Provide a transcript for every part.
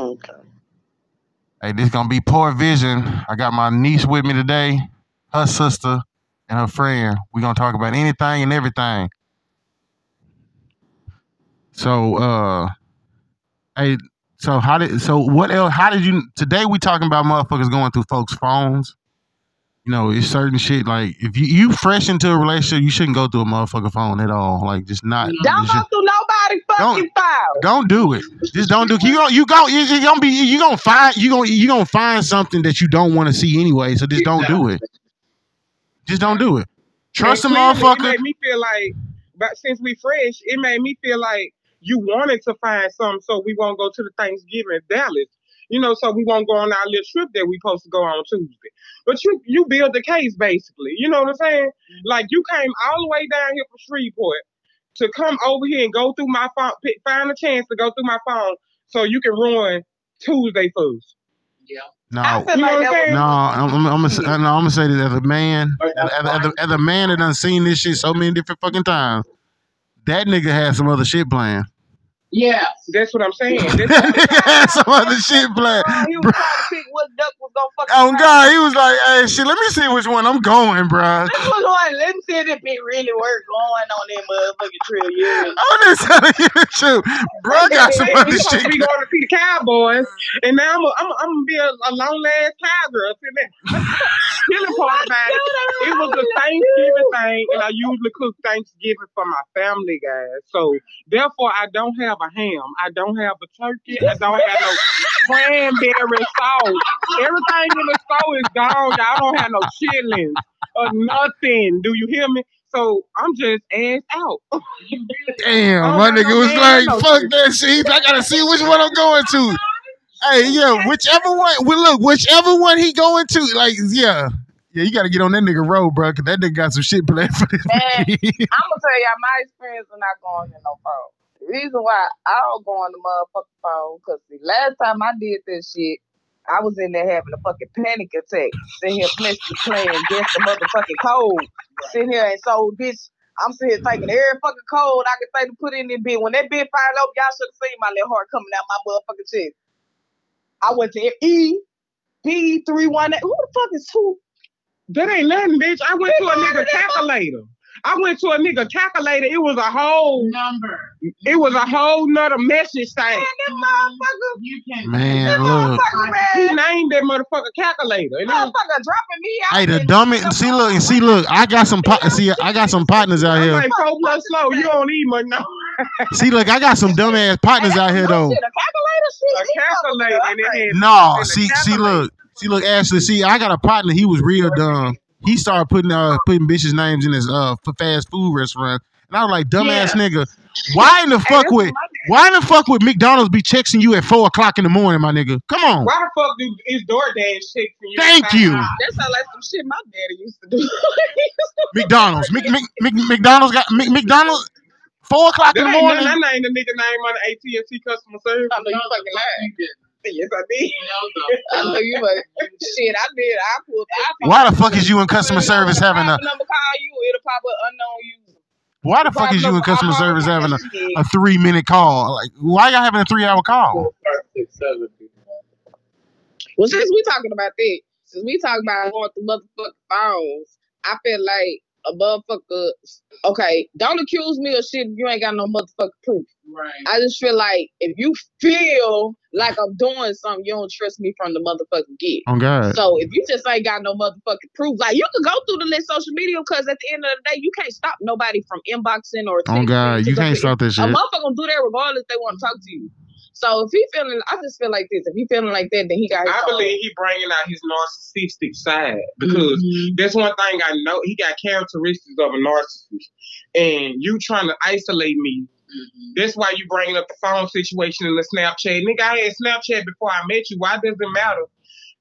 Okay. Hey, this gonna be poor vision. I got my niece with me today, her sister, and her friend. We're gonna talk about anything and everything. So, uh, hey, so how did so what else? How did you today? We talking about motherfuckers going through folks' phones. You know, it's certain shit like if you you fresh into a relationship, you shouldn't go through a motherfucker phone at all. Like just not. Don't just- go through nobody's fucking file. don't do it. Just don't do. You gonna you go you, you gonna be you gonna find you gonna you gonna find something that you don't want to see anyway. So just don't do it. Just don't do it. Trust a And clearly, It motherfucker. made me feel like, but since we fresh, it made me feel like you wanted to find something, so we won't go to the Thanksgiving in Dallas. You know, so we won't go on our little trip that we supposed to go on Tuesday. But you you build the case basically. You know what I'm saying? Mm-hmm. Like you came all the way down here from Shreveport to come over here and go through my phone, find a chance to go through my phone so you can ruin Tuesday foods. No, I feel You know like what I'm no, I'm, I'm, I'm, gonna, say- no, I'm gonna say this as a man, as, as, as, a, as a man that done seen this shit so many different fucking times. That nigga had some other shit planned. Yeah. That's what I'm saying. That's that nigga had some other shit planned. was he was trying to pick what duck was gonna fucking Oh fly. God, he was like, "Hey, shit, let me see which one I'm going, bro." This was one. Let me see if it really work going on that motherfucking trail. Yeah. I'm just telling you the truth, bruh. Got some Hey, other we shit. to be going to see the Cowboys, and now I'm a, I'm a, I'm gonna be a, a long ass cowgirl. sitting there. Killing part about it. It was a Thanksgiving thing, and I usually cook Thanksgiving for my family, guys. So therefore, I don't have a ham. I don't have a turkey. I don't have no cranberry sauce. Everything in the store is gone. Y'all don't have no chillings or nothing. Do you hear me? So I'm just ass out. Damn, my nigga was like, no "Fuck shit. that shit. I gotta see which one I'm going to." Hey, yeah, whichever one. Well, look, whichever one he going to, like, yeah, yeah, you gotta get on that nigga road, bro, cause that nigga got some shit planned for this. Man. I'm gonna tell y'all my experience of not going in no phone. The reason why I don't go on the motherfucking phone, cause the last time I did this shit, I was in there having a fucking panic attack, sitting here playing, playing against the motherfucking cold. sitting here and so bitch. I'm sitting here taking every fucking cold I can think to put in this bitch. When that bitch fired up, y'all should have seen my little heart coming out my motherfucking chest. I went to E, P three one. Who the fuck is who? That ain't nothing, bitch. I went to a nigga calculator. I went to a nigga calculator. It was a whole Number. it was a whole nother message thing. Man, that motherfucker, You can. Man, look. motherfucker, He named that motherfucker calculator. And it was, Motherfucker dropping me out. Hey, the in dumbest. See, look, and see, look. I got some. Pot, see, I got some partners out here. like four plus slow. You don't need much no. See, look, I got some dumbass partners out here though. A calculator shit. A calculator fucking and it up. had No, see, see, look, see, look, Ashley. See, I got a partner. He was real dumb. He started putting uh putting bitches' names in his uh fast food restaurant, and I was like, dumbass nigga, why in the fuck Hey, with why in the fuck would McDonald's be texting you at four o'clock in the morning, my nigga? Come on, Why the fuck do is DoorDash texting you? Thank you. That sound like some shit my daddy used to do. McDonald's, Mc, Mc, Mc, McDonald's got Mc, McDonald's four o'clock in the morning. nothing. I named the nigga name on the AT&T customer service. I know you fucking lying. Yes, I did. I know you fucking shit. I did. I pulled. I Why the fuck is you in customer service having a? number call you? It'll pop up unknown user. Why the fuck is you in customer service having a, a three minute call? Like, why y'all having a three hour call? Well, since we talking about that, since we talking about going through motherfucking phones, I feel like a motherfucker. Okay, don't accuse me of shit if you ain't got no motherfucking proof. Right. I just feel like if you feel like I'm doing something, you don't trust me from the motherfucking get. Oh God. So if you just ain't got no motherfucking proof, like you can go through the list social media because at the end of the day, you can't stop nobody from inboxing or. Oh God, you can't stop this shit. A motherfucker gonna do that regardless if they want to talk to you. So if he feeling, I just feel like this. If he feeling like that, then he got. His I own. believe he bringing out his narcissistic side because Mhm. that's one thing I know. He got characteristics of a narcissist, and you trying to isolate me. That's why you bringing up the phone situation and the Snapchat. Nigga, I had Snapchat before I met you. Why does it matter?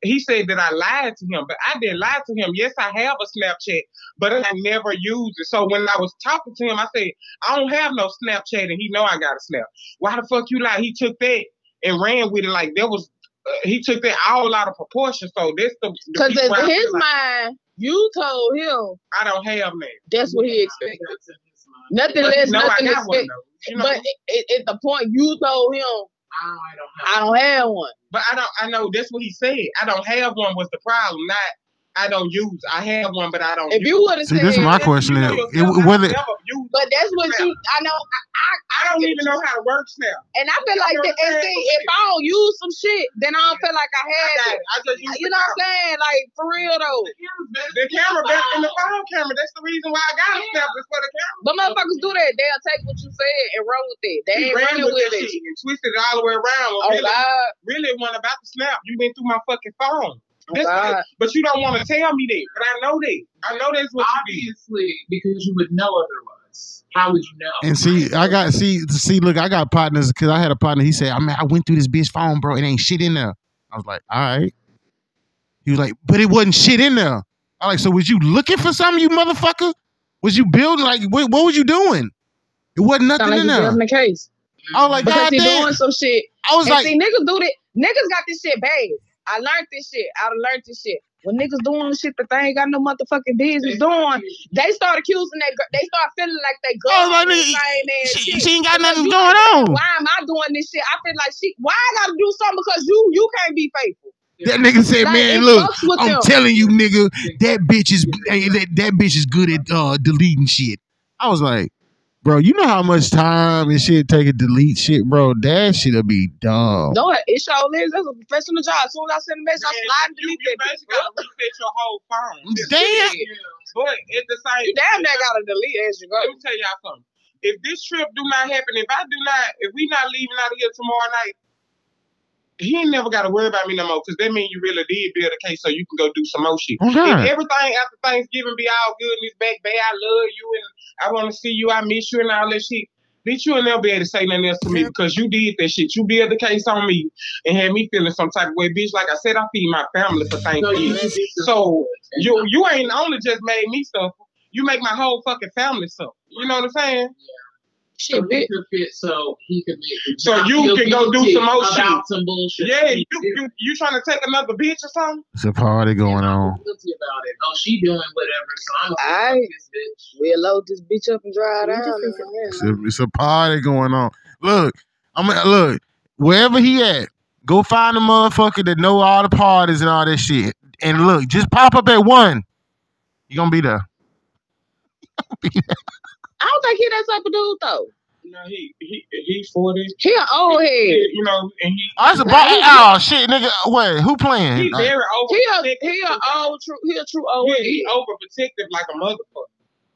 He said that I lied to him, but I didn't lie to him. Yes, I have a Snapchat, but I never used it. So when I was talking to him, I said, I don't have no Snapchat, and he know I got a Snap. Why the fuck you lie? He took that and ran with it like there was. Uh, he took that all out of proportion. So that's the the Because in his like mind, you told him I don't have that. that's what he expected. Nothing But less, I nothing got one though. You know, But at, at the point you told him I don't I have. don't have one. But I don't. I know that's what he said. I don't have one was the problem. Not I don't use. I have one, but I don't. If use. you would have See, said, this is my question. you know it, yourself, I whether never but that's what Snap. you. I know. I, I, I don't even know how to work Snap. And I feel like that. And see, if I don't use some shit, then I don't feel like I I had got it. it. I just use You know what I'm saying? Like for real though. The camera better than the phone camera. That's the reason why I got a snap is for the camera. But motherfuckers do that. They'll take what you said and run with it. They He ain't ran running with with it. shit and twisted it all the way around. Oh really, God. really, one about the snap. You went through my fucking phone. This- but you don't want to tell me that. But I know that. I know that's what you Obviously, because you would know otherwise. How would you know? and see, I got see see. Look, I got partners because I had a partner. He said, "I mean, I went through this bitch phone, bro. It ain't shit in there." I was like, "All right." He was like, "But it wasn't shit in there." I like, so was you looking for something, you motherfucker? Was you building like what? What was you doing? It wasn't nothing Sound like in you there. building the case. I was like, Because God he damn. doing some shit. I was And like, see, niggas do that. Niggas got this shit bad. I learned this shit. I learned this shit. When niggas doing shit that they ain't got no motherfucking business doing, they start accusing that girl. They start feeling like they go I was nigga, this same ass she, she ain't got Because nothing going like, on. Why am I doing this shit? I feel like she. Why I gotta do something because you you can't be faithful. That nigga said, Like, "Man, look, I'm them. telling you, nigga, that bitch is that, that bitch is good at uh, deleting shit." I was like, "Bro, you know how much time and shit take to delete shit, bro? That shit'll be dumb." No, it sure is. That's a professional job. As soon as I send a message, I Man, slide and you, delete you that. basically bitch. got to reset your whole phone. Damn. But at the same You damn near gotta delete as you go. Let me tell y'all something. If this trip do not happen, if I do not, if we not leaving out of here tomorrow night, he ain't never got to worry about me no more. Cause that means you really did build a case, so you can go do some more shit. Oh If everything after Thanksgiving be all good and it's back, babe, I love you and I want to see you, I miss you and all that shit. Bitch, you will never be able to say nothing else to me because you did that shit. You built the case on me and had me feeling some type of way. Bitch, like I said, I feed my family for Thanksgiving. So you you ain't only just made me suffer. You make my whole fucking family suffer. You know what I'm saying? So Shit, he could fit so he could make So you can go do some more about some bullshit. Yeah, you you, you trying to take another bitch or something? it's a party going I on. feel guilty about it. Oh, she doing whatever, so I'm gonna Aight. this bitch. We'll load this bitch up and drive We down. just and- think It's a, it's a party going on. Look, I'm gonna look wherever he at. Go find a motherfucker that know all the parties and all that shit. And look, just pop up at one. You gonna be there. I don't think he that type of dude though. You know, he he he's forty. He an old head. You know, and he Oh, it's a bar- oh shit, nigga. Wait, who playing? he's Uh, very He a he a old true he a true old Yeah, head. he overprotective like a motherfucker.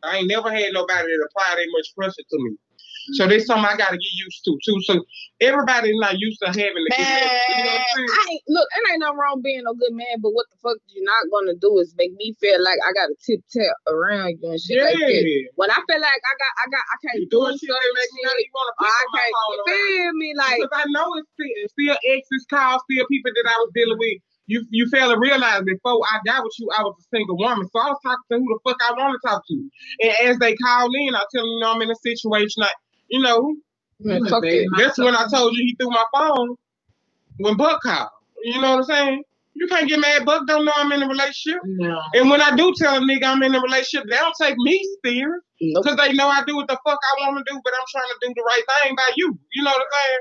I ain't never had nobody that apply that much pressure to me. So there's something I gotta get used to too. So everybody's not used to having to Man. You know what I'm saying? I look. It ain't nothing wrong being a good man, but what the fuck you not gonna do is make me feel like I gotta tip tap around you and shit Yeah. like that. When I feel like I got I got I can't You do doing shit that certain make me not even wanna I pick my can't phone around. feel me like because I know it's still, still exes calls, still people that I was dealing with. You you fail to realize before I got with you, I was a single woman. So I was talking to who the fuck I want to talk to. And as they call in, I tell them, you know, I'm in a situation like, you know, man, that's when I told you he threw my phone when Buck called. You know what I'm saying? You can't get mad. Buck don't know I'm in a relationship. No. And when I do tell a nigga I'm in a relationship, they don't take me serious. Nope. Because they know I do what the fuck I want to do, but I'm trying to do the right thing by you. You know what I'm saying?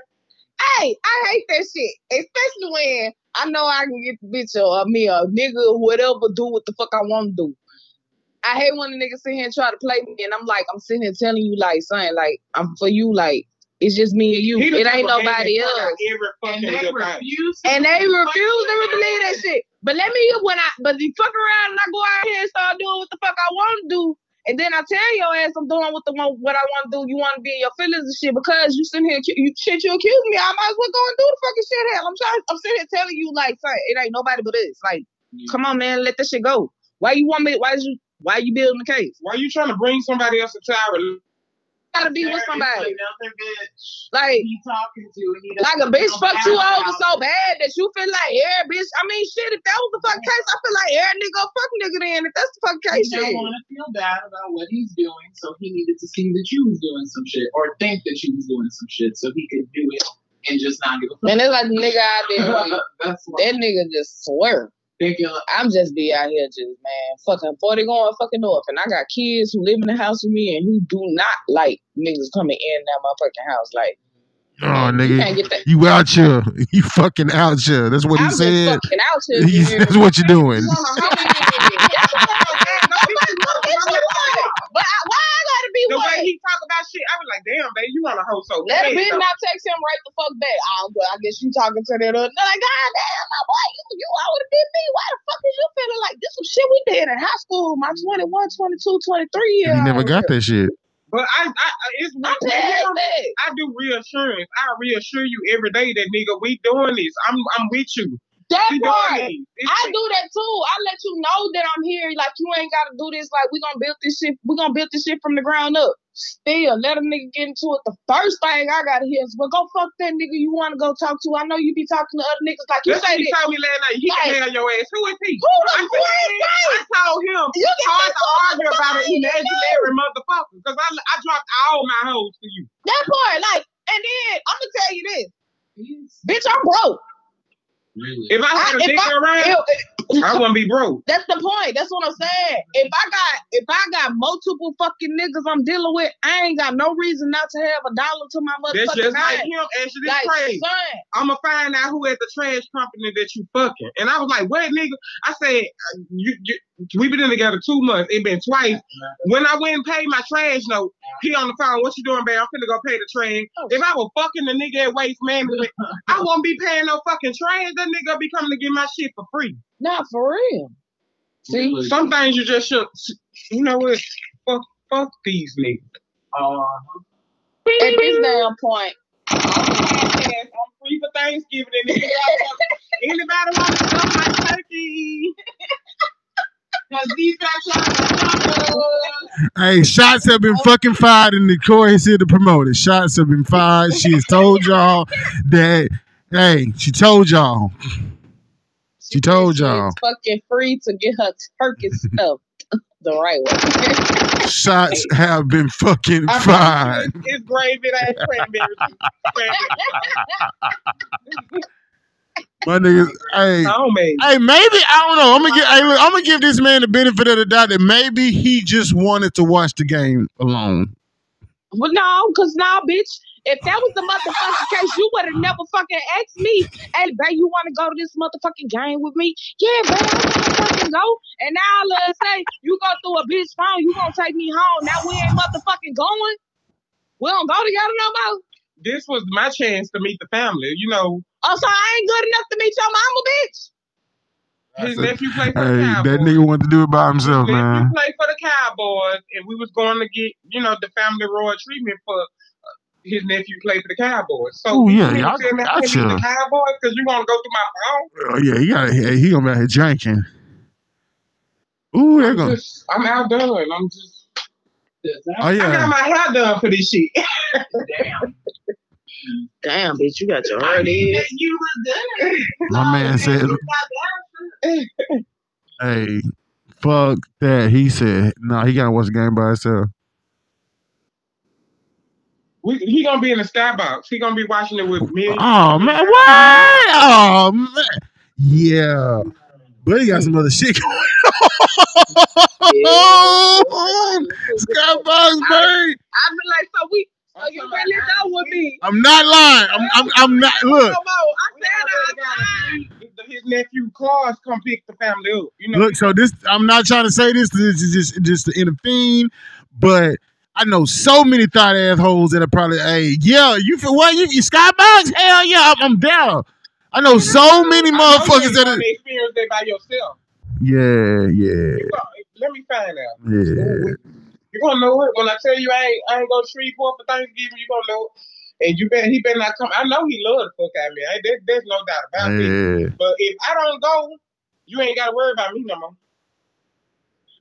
Hey, I hate that shit, especially when I know I can get the bitch or me a nigga or whatever do what the fuck I want to do. I hate when a nigga sit here and try to play me, and I'm like, I'm sitting here telling you like something like I'm for you, like it's just me and you. It ain't nobody that fuck out else. And they refuse to And they refuse to believe that shit. But let me when I but you fuck around and I go out here and start doing what the fuck I want to do. And then I tell your ass I'm doing what the what I want to do. You want to be in your feelings and shit because you sitting here, you shit, you accuse me. I might as well go and do the fucking shit. Hell, I'm trying. I'm sitting here telling you like, son, it ain't nobody but us. Like, come on, man, let this shit go. Why you want me? Why is you? Why you building the case? Why you trying to bring somebody else into our? Gotta be with somebody. Like, he talking to. like a bitch fucked you over so bad that you feel like, yeah, bitch. I mean, shit. If that was the fucking case, I feel like every nigga fuck nigga then. If that's the fucking case, He don't want to feel bad about what he's doing, so he needed to see that you was doing some shit, or think that you was doing some shit, so he could do it and just not give a fuck. Man, it's like nigga out there. That nigga just swear. Like, I'm just be out here just man, fucking forty going fucking north, and I got kids who live in the house with me and who do not like niggas coming in that motherfucking house. Like Oh, You nigga, that. you out here. You fucking out here. That's what he I'm just said. fucking out here. He's- That's what you're doing. That's what I'm. But I, why I gotta be The way white? he talk about shit, I was like, damn, babe, you want a hoe so Let a bad. bitch though. not text him right the fuck back. Oh, but I guess you talking to that other. Like, God damn, my boy, you, you I would have been me. Why the fuck is you feeling like this? Some shit we did in high school. My 21, 22, 23 year. He never got that shit. But I, I, I- it's I'm that. I do reassurance. I reassure you every day that nigga, we doing this. I'm, I'm with you. That We part. doing this. I do that too. I let you know that I'm here. Like you ain't gotta do this. Like we gonna build this shit. We gonna build this shit from the ground up. Still, let a nigga get into it. The first thing I gotta hear is, "Well, go fuck that nigga you want to go talk to." I know you be talking to other niggas like you That's say he told me last night. He Like- can have your ass. Who is he? Who the I fuck? said, I told him You hard to argue about an imaginary motherfucker because I, I dropped all my hoes to you. That part, like, and then I'm gonna tell you this, He's bitch. I'm broke. Really. If I had a I- if dick I- around, If- I wouldn't be broke. That's the point. That's what I'm saying. If I got if I got multiple fucking niggas I'm dealing with, I ain't got no reason not to have a dollar to my That's motherfucking just like him asking this Like, crazy. I'm gonna find out who at the trash company that you fucking. And I was like, what nigga? I said, uh, you, you we been in together two months. It been twice. When I went and paid my trash note, he on the phone. What you doing, babe? I'm finna go pay the trash. If I was fucking the nigga at Waste Management, I won't be paying no fucking trash. That nigga be coming to get my shit for free. not for real. See, Some things you just should. You know what? Fuck, fuck these niggas. Uh, at this damn point, I'm free for Thanksgiving. And nigga, anybody want to sell my turkey? Cause these guys Hey, shots have been fucking fired, and the Corey is here to promote it. Shots have been fired. She has told y'all that. Hey, she told y'all. She told y'all. It's fucking free to get her turkey stuffed the right way. Shots have been fucking I fired. It's gravy and cranberry. Cranberry. My niggas. Hey, Homemade. hey, maybe I don't know. I'm gonna give. Hey, look, I'm gonna give this man the benefit of the doubt that maybe he just wanted to watch the game alone. Well, no, cause now, bitch, if that was the motherfucking case, you would have never fucking asked me, "Hey, babe, you want to go to this motherfucking game with me?" Yeah, babe, I want to fucking go. And now let's say you go through a bitch phone, you gonna take me home. Now we ain't motherfucking going. We don't go together no more. This was my chance to meet the family. You know, Oh, so I ain't good enough to meet your mama, bitch. his That's a- nephew played for Hey, the Cowboys. that nigga wanted to do it by himself, His man. nephew played for the Cowboys, and we was going to get, you know, the family royal treatment for uh, his nephew played for the Cowboys. So, Ooh, yeah, you y'all tell me I can't gotcha. meet the Cowboys because you want to go through my phone? Oh yeah, he got. He, he gonna be out here drinking. Ooh, they're I'm, gonna. just, I'm outdone. I'm just. Oh yeah. I got my hair done for this shit. damn. Damn, bitch, you got your I heart in. you was good. My man said, "Hey, fuck that." He said, "No, he gotta watch the game by himself." We, he gonna be in the skybox. He gonna be watching it with me. Oh man, what? Oh man, yeah. But he got some other shit going on. Skybox, babe. I be like, so we, so you really go with me? I'm not lying. I'm, I'm, I'm not. Look, No more. I said I His nephew Claus come pick the family up. You know, look. So this, I'm not trying to say this. This is just, just to intervene, but. I know so many thought assholes that are probably, hey, yeah, you for what? You, you skybox? Hell yeah, I'm, I'm down. I know so many I know motherfuckers you that ain't are, gonna experience that by yourself. yeah, yeah, Let me find out. yeah. You gonna know it when I tell you I ain't I ain't go Shreveport for Thanksgiving. You gonna know it, and you better he better not come. I know he love the fuck out of me. I, there, there's no doubt about it. But if I don't go, you ain't gotta worry about me no more.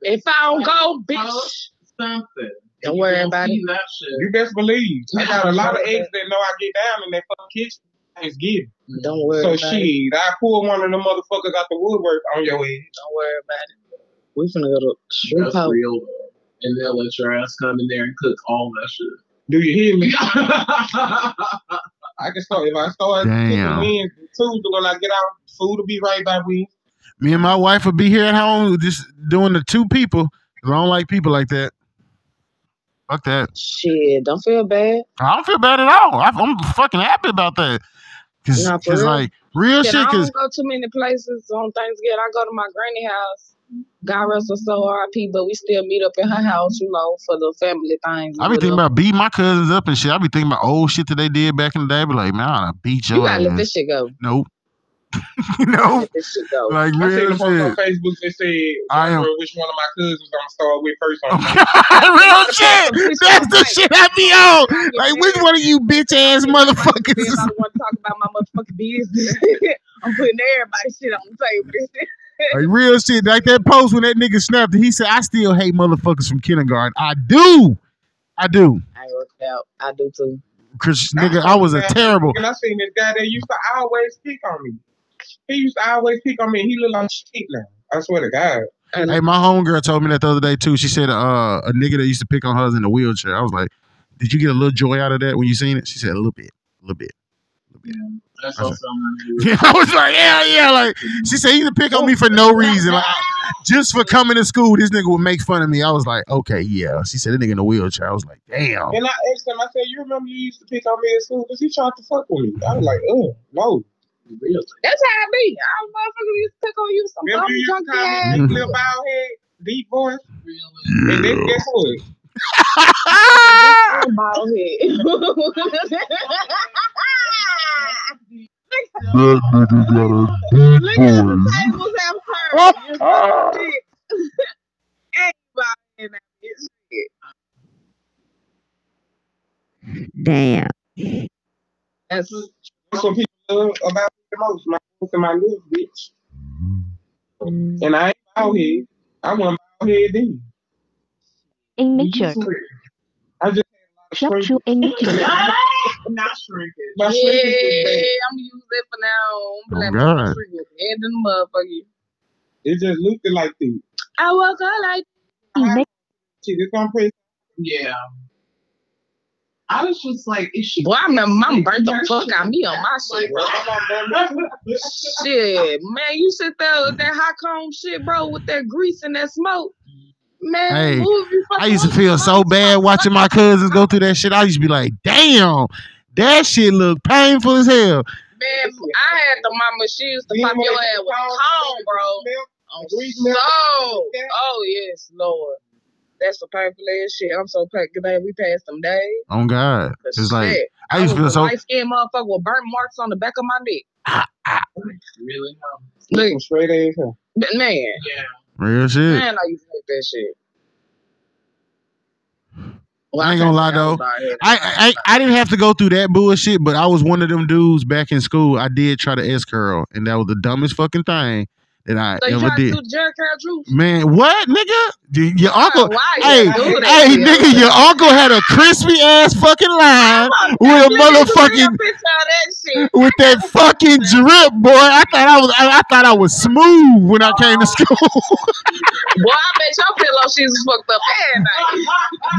If I don't go, bitch, Something. Don't worry don't about see it. Shit. You best believe. I got a lot of eggs that know I get down in that fucking kitchen. Thanksgiving. don't worry So about it. shit, I pull one of them motherfuckers out the woodwork on your head. Don't worry about it. We finna go to That's Shreveport. Real. And they'll let your ass come in there and cook all that shit. Do you hear me? I can start if I start Damn. cooking Wednesday, Tuesday when I get out, food will be right by me. Me and my wife will be here at home just doing the two people. I don't like people like that. Fuck that. Shit, don't feel bad. I don't feel bad at all. I, I'm fucking happy about that. Cause, Nah, for 'cause, real. like real Shit, shit. I Cause don't go too many places on Thanksgiving. I go to my granny house. God rest her soul, R.I.P. But we still meet up in her house, you know, for the family things. I be thinking about beating my cousins up and shit. I be thinking about old shit that they did back in the day. I be like, man, I oughta beat You your gotta let this shit go. Nope. nope. Let this shit go. Like I seen real the post on. Facebook that said, I am- wonder which one of my cousins I'm gonna start with first on oh real shit. That's the shit I be on. Like, which one of you bitch ass motherfuckers? I don't want to talk about my motherfucking business. I'm putting everybody's shit on the table. And. Like real shit. Like that post when that nigga snapped it, he said, I still hate motherfuckers from kindergarten. I do. I do. I worked out. I do too. Cause nigga, I was a terrible. And I seen this guy that used to always pick on me. He used to always pick on me. and He look like shit now. I swear to God. Hey, my homegirl told me that the other day too. She said uh, a nigga that used to pick on her is in a wheelchair. I was like, Did you get a little joy out of that when you seen it? She said "A little bit, a little bit. A little bit. That's Okay. also something. I was like, yeah, yeah. Like she said, he used to pick on me for no reason, like just for coming to school. This nigga would make fun of me. I was like, okay, yeah. She said, that nigga in a wheelchair. I was like, damn. And I asked him, I said, You remember you used to pick on me at school? Because he tried to fuck with me. I was like, Oh, no. That's how I be. I was motherfuckers used to pick on you some Remember bum you used to ass. little bald head, deep voice? Really? And then guess what? I'm bald head. That nigga got a deep Look voice. tables have heard. You so shit. Everybody in that bitch shit. Damn. That's That's what people love about me the most. My voice and my lips, bitch. And I ain't bald head. I wasn't bald head then. In You nature. just- I just Shop had a to lot of in nature. Not shrinkage. My yeah, shrinkage was. I'm gonna use that for now. I'm Oh, like, God. head in the motherfucker. It just looked like this. I woke up like In nature. Shit, gonna press. Yeah. I was just like, is she? Boy, I remember mama burnt the fuck out of me on my shit, bro. Shit, man, you sit there with that hot comb shit, bro, with that grease and that smoke. Man, Hey, I used to feel so bad watching my cousins go through that shit. I used to be like, damn, that shit look painful as hell. Man, I had the mama, she used to pop your ass with comb, bro. On so, oh yes, Lord. That's the painful ass shit. I'm so glad glad we passed them days. Oh God, Cause it's like I used to feel so. light skinned motherfucker with burnt marks on the back of my neck. Really? Look, Straight ass. man, yeah. Real shit. man, I used to hate that shit. Well, I ain't gonna lie, though. I, I I didn't have to go through that bullshit, but I was one of them dudes back in school. I did try to S curl, and that was the dumbest fucking thing that I So ever did. do the Jheri Curl juice? Man, what, nigga? Y- Your uncle, hey, gotta do that hey, nigga, your uncle had a crispy ass fucking line with a Look at the real motherfucking with that fucking drip, boy. I thought I was, I, I thought I was smooth when I came to school. Boy, I bet your pillow was fucked up every night.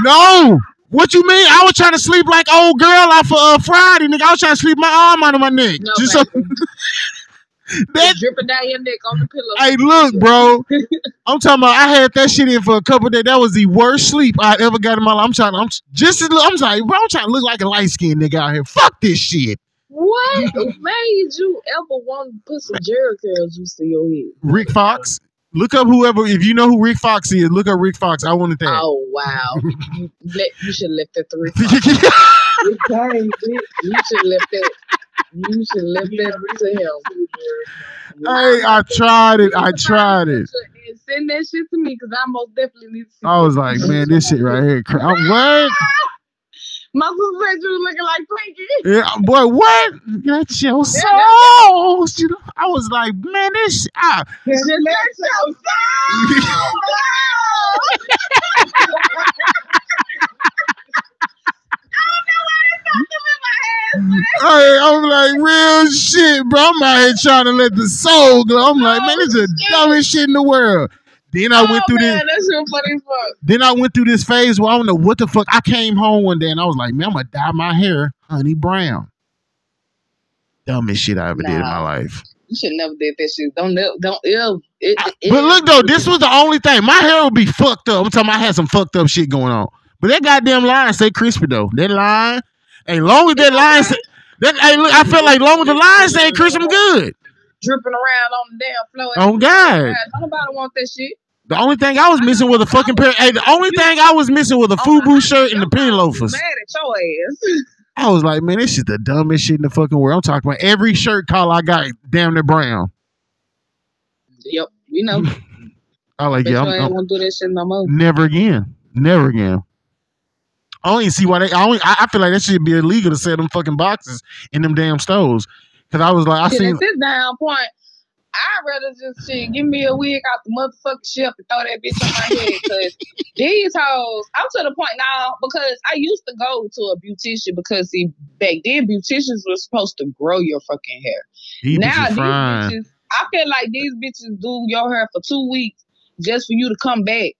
no. What you mean? I was trying to sleep like old girl off of uh, Friday, nigga. I was trying to sleep my arm out of my neck. No, Just so, that dripping down your neck on the pillow. Hey, look, bro. I'm talking about. I had that shit in for a couple days. That was the worst sleep I ever got in my life. I'm trying. I'm just. I'm sorry, bro. I'm trying to look like a light skinned nigga out here. Fuck this shit. What made you ever want to put some Jheri Curl juice in your head? Rick Fox. Look up whoever. If you know who Rick Fox is, look up Rick Fox. I wanted that. Oh wow, you, let, you should lift that three. You came, bitch. You should lift that. You should lift that to him. hey, I tried it. I tried it. Send that shit to me because I most definitely need to see. I was like, man, this shit right here. cra- I'm, what? My sister said you looking like Twinkie. Yeah, boy, what? That's your soul. You know, I was like, man, this. Ah. shit- Just let your Hey, I'm like, real shit, bro. I'm out here trying to let the soul go. I'm like, man, this is the dumbest shit in the world. Then I went oh, through this. Oh, man, That shit funny as fuck. Then I went through this phase where I don't know what the fuck. I came home one day and I was like, man, I'm gonna dye my hair honey brown. Dumbest shit I ever did in my life. You should never did that shit. Don't don't ew. It, it, But look though, this was the only thing. My hair would be fucked up. I'm talking. About I had some fucked up shit going on. But that goddamn line say crispy though. That line, hey, long as that line say, that hey, look, I feel like long as the line say crispy, I'm good. Dripping around on the damn floor. Oh God. Nobody want that shit. The only thing I was missing was a fucking pair. Hey, the only thing I was missing was a oh FUBU shirt and the penny loafers. Mad at your ass. I was like, man, this is the dumbest shit in the fucking world. I'm talking about every shirt collar I got, damn near brown. Yep, we know. I like, Bet yeah, I'm, I'm- gonna do that shit no more. never again, never again. I don't even see why they. I, only, I I feel like that should be illegal to sell them fucking boxes in them damn stores. Cause I was like, I Shit, seen. at this down point, I'd rather just shit, give me a wig out the motherfucking shelf and throw that bitch on my head. Cause these hoes, I'm to the point now because I used to go to a beautician because see back then beauticians were supposed to grow your fucking hair. These now these fine. bitches, I feel like these bitches do your hair for two weeks just for you to come back.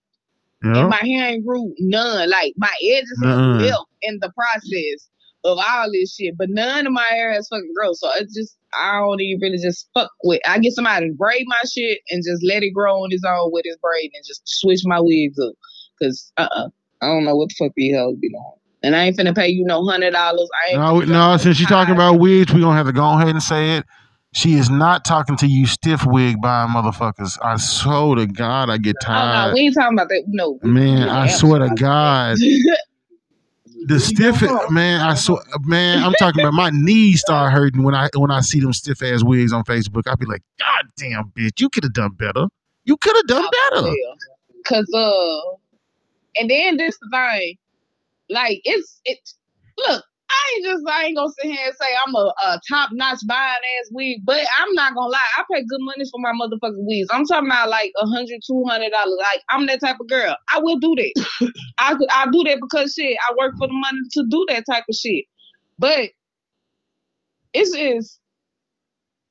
Yeah. And my hair ain't grew none. Like my edges have left in the process of all this shit, but none of my hair has fucking grown. So it just I don't even really just fuck with. I get somebody to braid my shit and just let it grow on its own with his braid and just switch my wigs up. Cause uh uh I don't know what the fuck these hoes be doing. And I ain't finna pay you no hundred dollars. I ain't No, no. Since you talking about wigs, we gonna have to go ahead and say it. She is not talking to you, stiff wig buying motherfuckers. I swear to God, I get Oh no, tired. we ain't talking about that. No, Man, I swear to. God, the stiff man. I swear, man. I'm talking about my knees start hurting when I when I see them stiff ass wigs on Facebook. I'd be like, God damn, bitch, you could have done better. You could have done better. Cause uh, and then this thing, like it's it's look. I ain't just I ain't gonna sit here and say I'm a, a top notch buying ass wig, but I'm not gonna lie, I pay good money for my motherfucking wigs. I'm talking about like a hundred, two hundred dollars. Like I'm that type of girl. I will do that. I could I do that because shit, I work for the money to do that type of shit. But it's just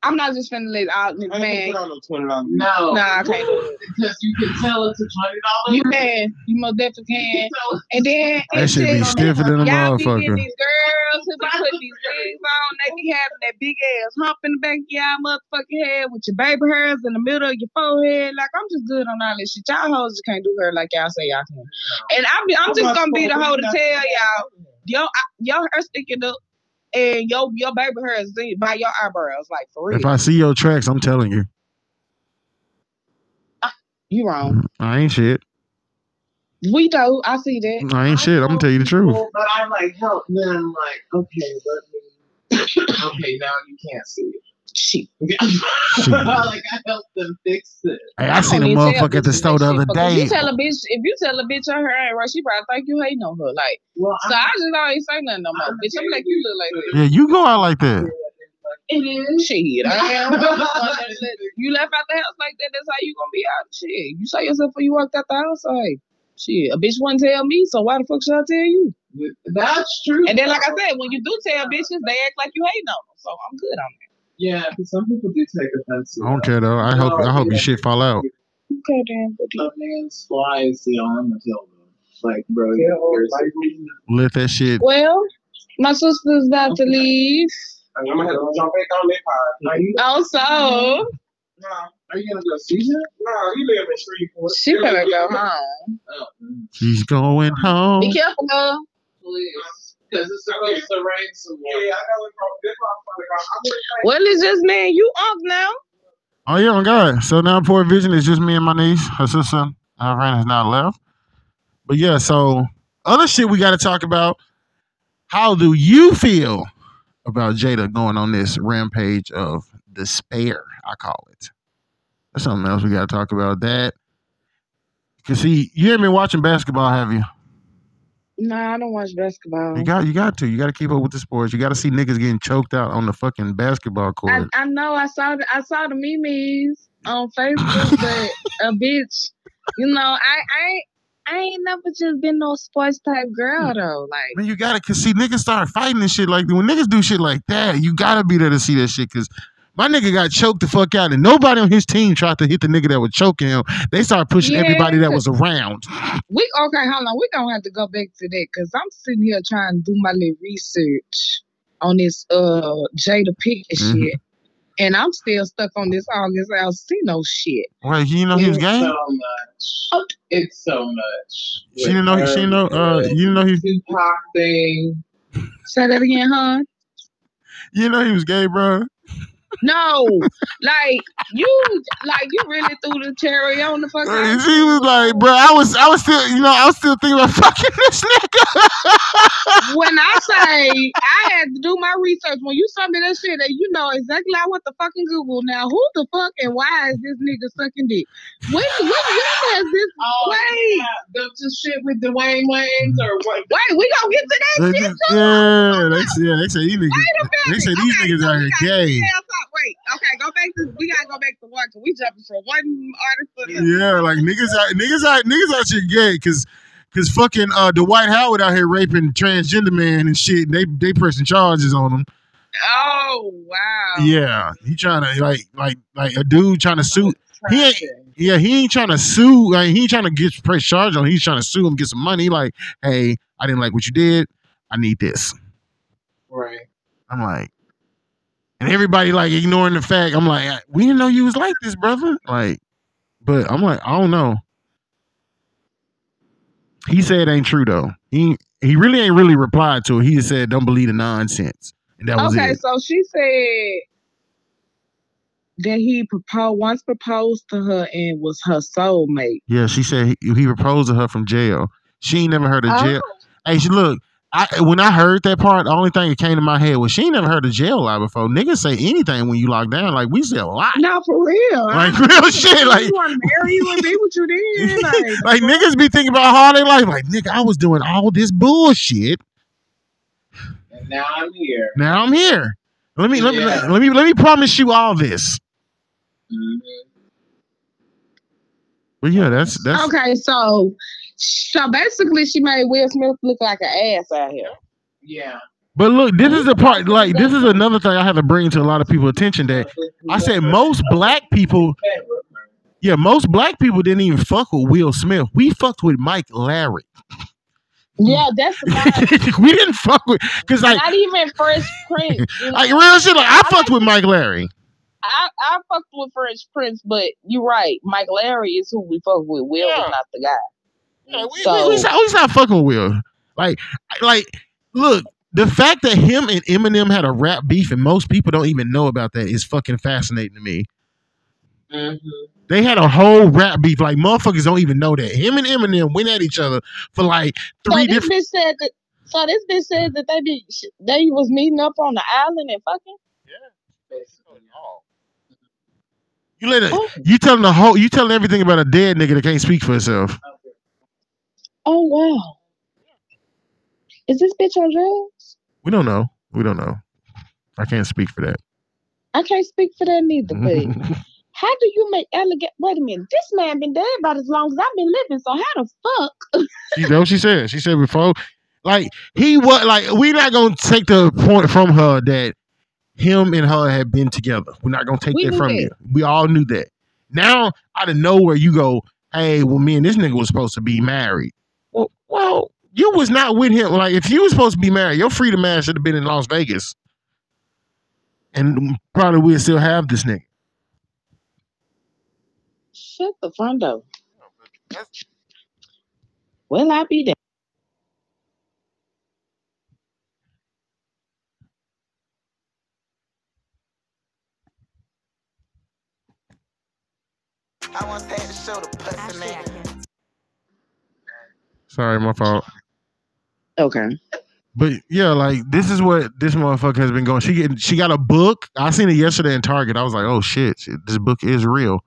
I'm not just finna let out I ain't man. put on no twenty dollars. No, Nah, I can't because you can tell it's a twenty dollars. You can, you most definitely can. And then That should be stiffer than a Y'all be motherfucker. getting these girls who be putting these wigs on, they be having that big ass hump in the back of y'all motherfucking head with your baby hairs in the middle of your forehead. Like I'm just good on all this shit. Y'all hoes just can't do her like y'all say y'all can. And I be, I'm just gonna be the hoe to tell y'all, y'all hair sticking up, and your your baby hair is in- by your eyebrows, like for real. If I see your tracks, I'm telling you, ah, you wrong. Mm, I ain't shit. We do. I see that. I ain't shit. I'm gonna tell you the truth. But I'm like help. Then I'm like, okay, let me. okay, now you can't see it. Shit. like I helped them fix it. Hey, I seen a don't even tell motherfucker at the store the other because day. You tell a bitch if you tell a bitch her hair ain't right, she probably think you hating on her. Like, Well, so I just don't say nothing no more. Bitch, I'm like you look like that. Yeah, you go out like that. It is shit. I am. you left out the house like that. That's how you gonna be out. Shit. You saw yourself when you walked out the house. Like, shit. A bitch wouldn't tell me, so why the fuck should I tell you? That's true. And then, like I said, when you do tell bitches, they act like you hate on them. So I'm good on that. Yeah, because some people do take offense. to I don't that. care though. I hope I hope your shit fall out. Okay, then. buddy. A man's fly is the arm to kill. Like, bro, there's Let that shit. Well, my sister's about to leave. I'm gonna have to jump back on that pod. Are you, Also, Nah, are you gonna go see her? nah, he live in Shreveport. she better go home. Oh, mm, She's going home. Be careful, girl. please. Because it's supposed to rain some more. Yeah, I know it's from this motherfucker. I'm gonna say, Well, it's just me and you unk now. Oh yeah, my God. So now Port Vision is just me and my niece. Her sister, her friend has not left. But yeah, so other shit we got to talk about. How do you feel about Jada going on this rampage of despair? I call it. That's something else we got to talk about. That because see, you haven't been watching basketball, have you? Nah, I don't watch basketball. You got, you got to. You got to keep up with the sports. You got to see niggas getting choked out on the fucking basketball court. I know I saw the, I saw the memes on Facebook, but a bitch, you know, I I I ain't never just been no sports type girl mm. though. Like Man, you gotta cause see niggas start fighting and shit like when niggas do shit like that, you gotta be there to see that shit. Cause my nigga got choked the fuck out, and nobody on his team tried to hit the nigga that was choking him. They started pushing Yeah, everybody that was around. we okay, hold on, we gonna have to go back to that because I'm sitting here trying to do my little research on this uh Jada Pinkett Mhm. shit. And I'm still stuck on this August Alsina shit. Wait, you know he was gay? so much. It's so much. She didn't know. She didn't know. Uh, you didn't know he. Tupac thing. Say that again, huh? You know he was gay, bro. No, like you, like you really threw the cherry on the fucking. Uh, She was like, bro, I was, I was still, you know, I was still thinking about fucking this nigga. when I say I had to do my research, when you sent me that shit, that you know exactly I went to fucking Google. Now, who the fuck and why is this nigga sucking dick? When, when, when has this? Oh, Wait. yeah. The, the shit with Dwayne Wayne's or what? Wait, we gonna get to that They shit just- too. yeah, they say, yeah, they say these Wait niggas, a they say these Okay, niggas so out we here gotta gay. tell some- Wait, okay, go back to we gotta go back to one because we jumping from one artist to the Yeah, like niggas out, niggas out, niggas out here gay because. Cause fucking uh, Dwight Howard out here raping transgender man and shit. And they they pressing charges on him. Oh wow. Yeah, he trying to like like like a dude trying to sue. He ain't- Yeah, he ain't trying to sue. Like, he ain't trying to get press charge on. him. He's trying to sue him, get some money. Like, hey, I didn't like what you did. I need this. Right. I'm like, and everybody like ignoring the fact. I'm like, we didn't know you was like this, brother. Like, but I'm like, I don't know. He said it ain't true though. He he really ain't really replied to it. He just said, don't believe the nonsense, and that was Okay, it. so she said that he proposed once proposed to her and was her soulmate. Yeah, she said he, he proposed to her from jail. She ain't never heard of Oh. jail. Hey, she look. I when I heard that part, the only thing that came to my head was she ain't never heard of jail lie before. Niggas say anything when you lock down. Like we say a lot. No, for real. Like, I- real shit, like- you want to marry you and be what you did. Like, like niggas be thinking about how they life. Like nigga, I was doing all this bullshit. And now I'm here. Now I'm here. Let me let me Yeah. let me let me promise you all this. Mhm. But yeah, that's that's okay, so so basically, she made Will Smith look like an ass out here. Yeah. but look, this is the part like this is another thing I have to bring to a lot of people attention that I said most black people yeah, most black people didn't even fuck with Will Smith. We fucked with Mike Lowrey. Yeah, that's we didn't fuck with because like not even Fresh Prince. You know? like real shit. Like I fucked with Mike Lowrey. I, I fucked with Fresh Prince, but you're right. Mike Lowrey is who we fuck with. Will Yeah. is not the guy. Yeah, we, So- we, we, stop, we stop fucking with Will. Like, like, look, the fact that him and Eminem had a rap beef and most people don't even know about that is fucking fascinating to me. Mhm. They had a whole rap beef. Like, motherfuckers don't even know that. Him and Eminem went at each other for like So three this different. bitch said that. So this bitch said that they be they was meeting up on the island and fucking. Yeah. You let it. You telling the whole. You telling everything about a dead nigga that can't speak for himself. Oh wow. Is this bitch on drugs? We don't know. We don't know. I can't speak for that. I can't speak for that neither. But how do you make elegant Wait a minute. This man been dead about as long as I've been living. So how the fuck? You know what she said? She said before, like he was like we not gonna take the point from her that him and her had been together. We're not gonna take We that knew from that. you. We all knew that. Now out of nowhere you go, hey, well me and this nigga was supposed to be married. Well, well, you was not with him. Like if you was supposed to be married, your freedom man should have been in Las Vegas, and probably we'd still have this nigga. Shut the front door. Will I be there? I once had to show the pussy nigga. Sorry, my fault. Okay. But yeah, like this is what this motherfucker has been going. She get, she got a book. I seen it yesterday in Target. I was like, oh shit, shit, this book is real.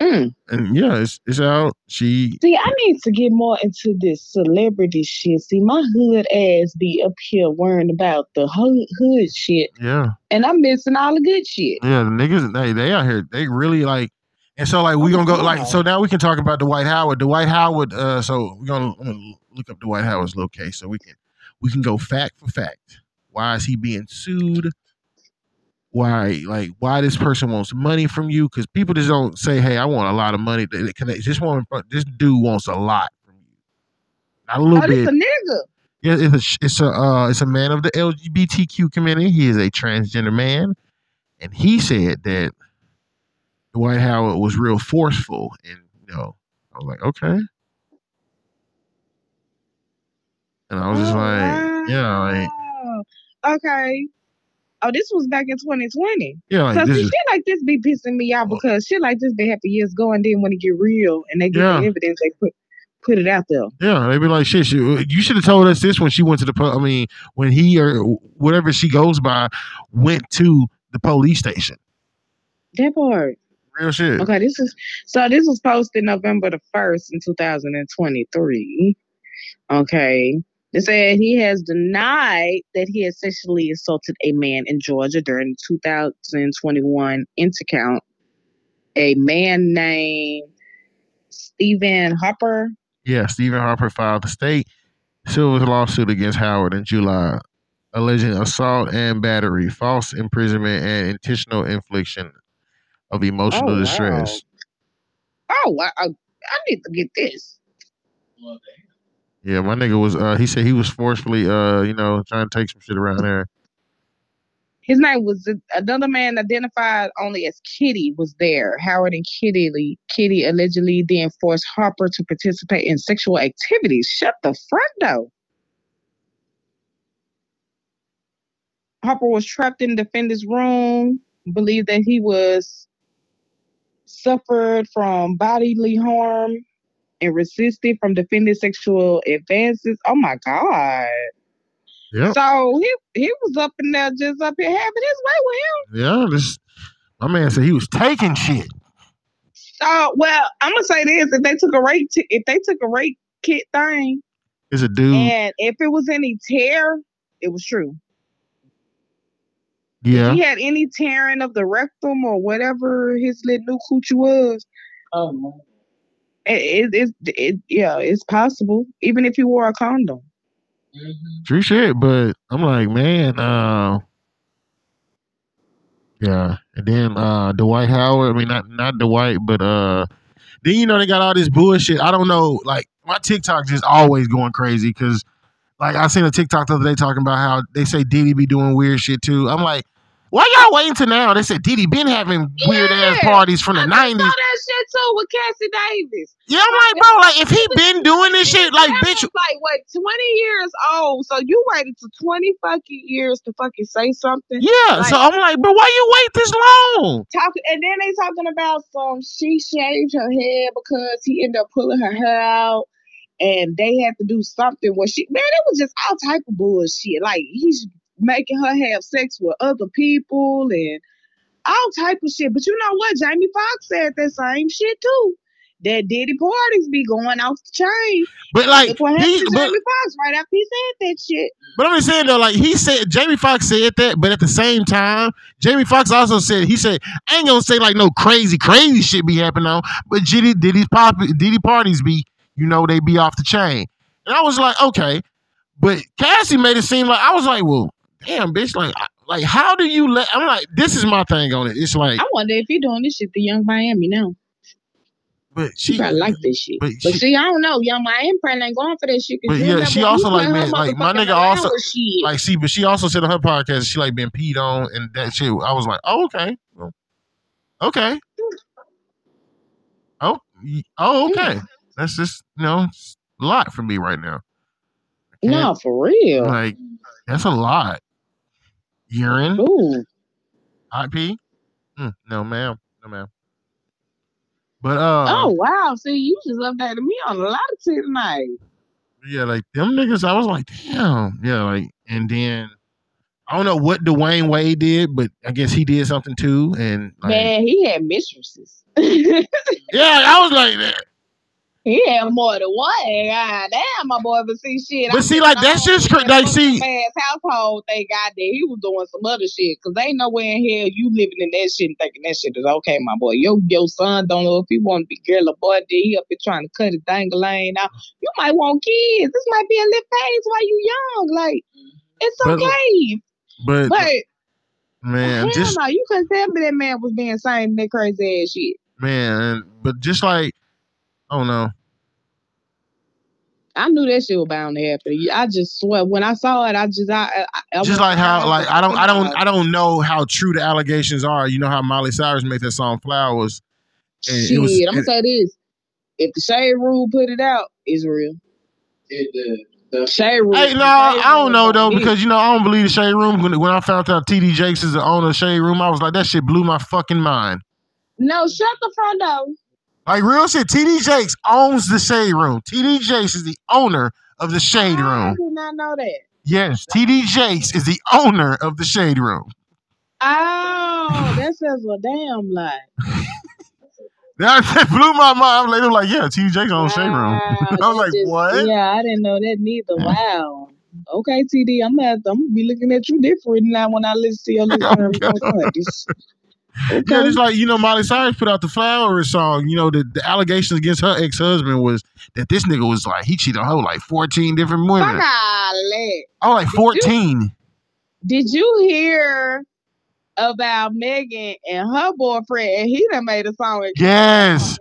Mm. And yeah, it's it's out. She See, I need to get more into this celebrity shit. See, my hood ass be up here worrying about the hood, hood shit, yeah and I'm missing all the good shit. yeah the niggas they they out here they really like. And so like we're gonna go like so now we can talk about the Dwight Howard. The Dwight Howard. Uh, so we're gonna, I'm gonna look up the Dwight Howard's little case so we can we can go fact for fact. Why is he being sued? Why like why this person wants money from you? Because people just don't say, "Hey, I want a lot of money." They- they connect- This one, this dude wants a lot from you, not a little Oh, bit. this a nigga. Yeah, it's a it's a uh, it's a man of the LGBTQ community. He is a transgender man. and he said that Dwight Howard was real forceful, and you know, I was like, okay, and I was just Oh, like, yeah, like, okay. Oh, this was back in 2020. yeah, like this see, is, shit like this be pissing me out oh. because shit like this been happen years ago, and then when it get real and they get Yeah. the evidence, they put put it out there. yeah, they be like, shit, she, you should have told us this when she went to the, po- I mean, when he or whatever she goes by went to the police station. That part. Real shit. Okay, this is so this was posted November the first in 2023. Okay. They said he has denied that he had sexually assaulted a man in Georgia during the 2021 intercount. A man named Stephen Harper. Yeah, Stephen Harper filed the state civil lawsuit against Howard in July, alleging assault and battery, false imprisonment, and intentional infliction of emotional Oh, wow. distress. Oh, I, I, I need to get this. Well. Yeah, my nigga was. uh He said he was forcefully, uh, you know, trying to take some shit around there. His name was another man identified only as Kitty was there. Howard and Kitty Kitty allegedly then forced Harper to participate in sexual activities. Shut the front door. Harper was trapped in the defendant's room, believed that he was suffered from bodily harm and resisted from defending sexual advances. Oh my God. Yep. So he he was up in there just up here having his way with him. Yeah, this. My man said he was taking shit. So well, I'm gonna say this: if they took a rape, t- if they took a rape kit thing, It's a dude. and if it was any tear, it was true. Yeah. He had any tearing of the rectum or whatever his little new coochie was. Oh, my. It, it, it, it, yeah, it's possible. Even if you wore a condom. Mm-hmm. True shit, but I'm like, man, uh yeah. And then uh Dwight Howard, I mean not not Dwight, but uh then you know they got all this bullshit. I don't know, like my TikTok just always going crazy because like I seen a TikTok the other day talking about how they say Diddy be doing weird shit too. I'm like, why y'all waiting till now? They said Diddy been having weird ass Yeah. parties from the I just nineties. saw that shit too with Cassie Davis. Yeah, I'm like, bro, like if he been doing this shit, like That bitch, was like what, twenty years old. So you waited to twenty fucking years to fucking say something. yeah. so I'm like, bro, why you wait this long? Talking and then they talking about some she shaved her hair because he ended up pulling her hair out and they had to do something where she man, it was just all type of bullshit. Like he's making her have sex with other people and all type of shit. But you know what? Jamie Foxx said that same shit too. That Diddy parties be going off the chain. But like, Look what he, but Jamie Foxx right after he said that shit. But I'm just saying though, like he said, Jamie Foxx said that, but at the same time, Jamie Foxx also said he said I ain't gonna say like no crazy, crazy shit be happening on, but Diddy Diddy's pop Diddy parties be, you know, they be off the chain. And I was like, okay, but Cassie made it seem like I was like, well, damn, bitch, like, like how do you let? I'm like, this is my thing on it. It's like, I wonder if he doing this shit to Young Miami now. but She she, probably like this shit. but But, she- see, I don't know. Young Miami probably ain't going for that shit. But yeah, she also, like, man, like, my nigga also- like, see, but she also said on her podcast she like been peed on and that shit. I was like, oh, okay, okay, oh, oh, okay. That's just you know a lot for me right now. No, for real. like that's a lot. Urine, Ooh. hot pee. Mm, no, ma'am, no, ma'am. But uh, oh wow. See, you just updated me on a lot of shit tonight. yeah, like them niggas. I was like, damn, yeah, like, and then I don't know what Dwyane Wade did, but I guess he did something too, and like, Man, he had mistresses. yeah, I was like, he had more than one. God damn, my boy. But see, shit. But I see, like, that's just cra- fucking like, see- ass household they got there. He was doing some other shit. Cause ain't no way in hell you living in that shit and thinking that shit is okay, my boy. Your your son don't know if he want to be girl or boy. Then he up here trying to cut his dangling out. You might want kids. This might be a little phase while you young. Like mm-hmm. it's But- okay. but, But man, hell just no, you couldn't tell me that man was being saying that crazy ass shit. man, but just like Oh, I don't know. I knew that shit was bound to happen. I just swear when I saw it, I just I, I, I Just like how, like I don't, I don't, I don't know how true the allegations are. You know how Miley Cyrus made that song "Flowers." and Shit, it was- I'm gonna it- say this: if the Shade Room put it out, it's real. It did. The, Shade Room. Hey, no, Shade I don't know though because you know I don't believe the Shade Room. When, when I found out TD Jakes is the owner of Shade Room, I was like, that shit blew my fucking mind. no, shut the front door. Like real shit. TD Jakes owns the Shade Room. TD Jakes is the owner of the Shade Room. I did not know that. Yes, TD Jakes is the owner of the Shade Room. Oh, that says a damn lie. That blew my mind. Like, they were like, yeah, TD Jakes owns Shade Room. I was like, just- what? Yeah, I didn't know that neither. Wow. Okay, TD, I'm gonna, I'm gonna be looking at you different now when I listen to your oh little terms Okay. Yeah, just like you know, Miley Cyrus put out the Flowers song. You know, the, the allegations against her ex husband was that this nigga was like he cheated on her like fourteen different women. All. Oh, like Did you- fourteen. Did you hear about Megan and her boyfriend? And he done made a song. Yes.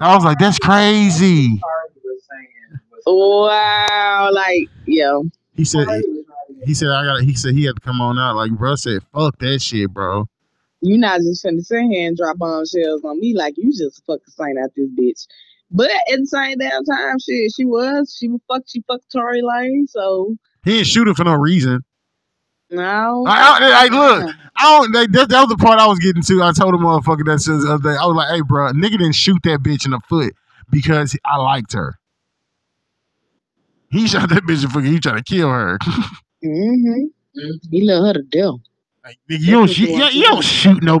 I was like, that's crazy. Cardi was saying was Wow, like yo, He said Cardi was not even- he said I got. He said he had to come on out. Like bro said, fuck that shit, bro. You not just finna sit here and drop bombshells on me like you just fucking saint out this bitch. But at the same damn time, shit, she was she was fuck she fucked Tory Lane, so He didn't shoot her for no reason. no. I, I, like, look, I don't. Like, that, that was the part I was getting to. I told the motherfucker that says the other day. I was like, hey, bro, nigga didn't shoot that bitch in the foot because I liked her. He shot that bitch in the foot. He tried to kill her. Mm-hmm. Mhm. He love her to death. Like, nigga, you don't shoot. you You, want you to don't shoot no.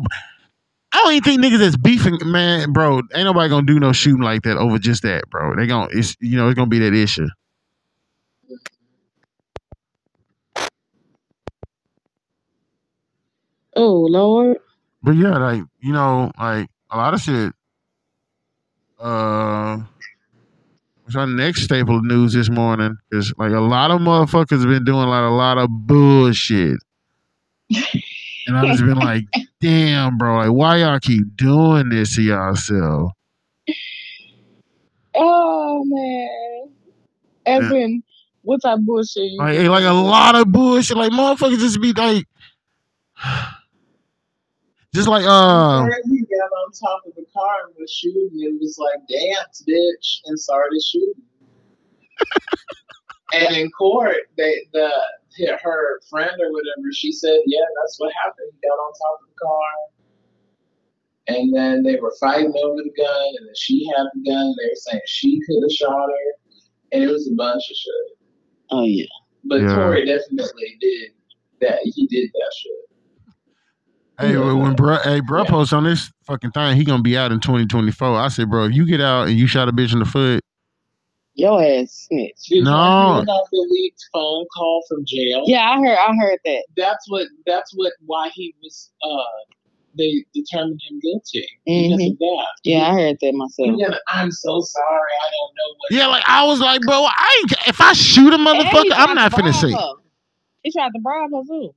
I don't even think niggas that's beefing, man, bro. Ain't nobody gonna do no shooting like that over just that, bro. They gonna, it's you know, it's gonna be that issue. Oh Lord. But yeah, like you know, like a lot of shit. Uh, what's our next staple of news this morning? Is like a lot of motherfuckers been doing like a lot of bullshit, and I've just been like, damn, bro, like why y'all keep doing this to yourself? Oh man. Evan, what type of bullshit Like, like a lot of bullshit. Like motherfuckers just be like, just like uh, he got on top of the car and was shooting, it was like, dance, bitch, and started shooting. and in court, they the her friend or whatever, she said, yeah, that's what happened. He got on top of the car. And then they were fighting over the gun, and then she had the gun. They were saying she could have shot her, and it was a bunch of shit. Oh yeah. But Yeah. Tory definitely did that. He did that shit. Hey, Yeah. when bro, hey, bro, Yeah. posts on this fucking thing, he gonna be out in 2024. I said, bro, if you get out and you shot a bitch in the foot, Your ass snitch. Did No. you hear about the leaked phone call from jail? Yeah, I heard I heard that. that's what that's what why he was uh they determined him guilty because Mhm. of that. Yeah, I heard that myself. And then, I'm so sorry, I don't know what. yeah, like I was like, bro, I ain't, if I shoot a motherfucker, I'm not finna bribe say. her. He tried to bribe her too.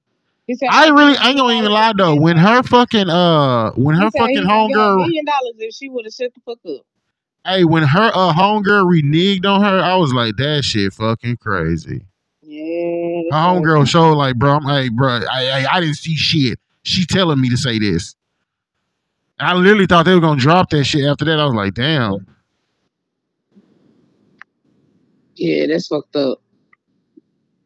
He said, I really, I ain't gonna even lie though. When her fucking uh, when her He fucking gonna get her a homegirl, million dollars if she would have shut the fuck up. Hey, when her uh homegirl reneged on her, I was like, that shit fucking crazy. Yeah. Her homegirl showed like, bro, I'm like, bro, I, I I didn't see shit. She telling me to say this. I literally thought they were gonna drop that shit after that. I was like, damn. Yeah, that's fucked up.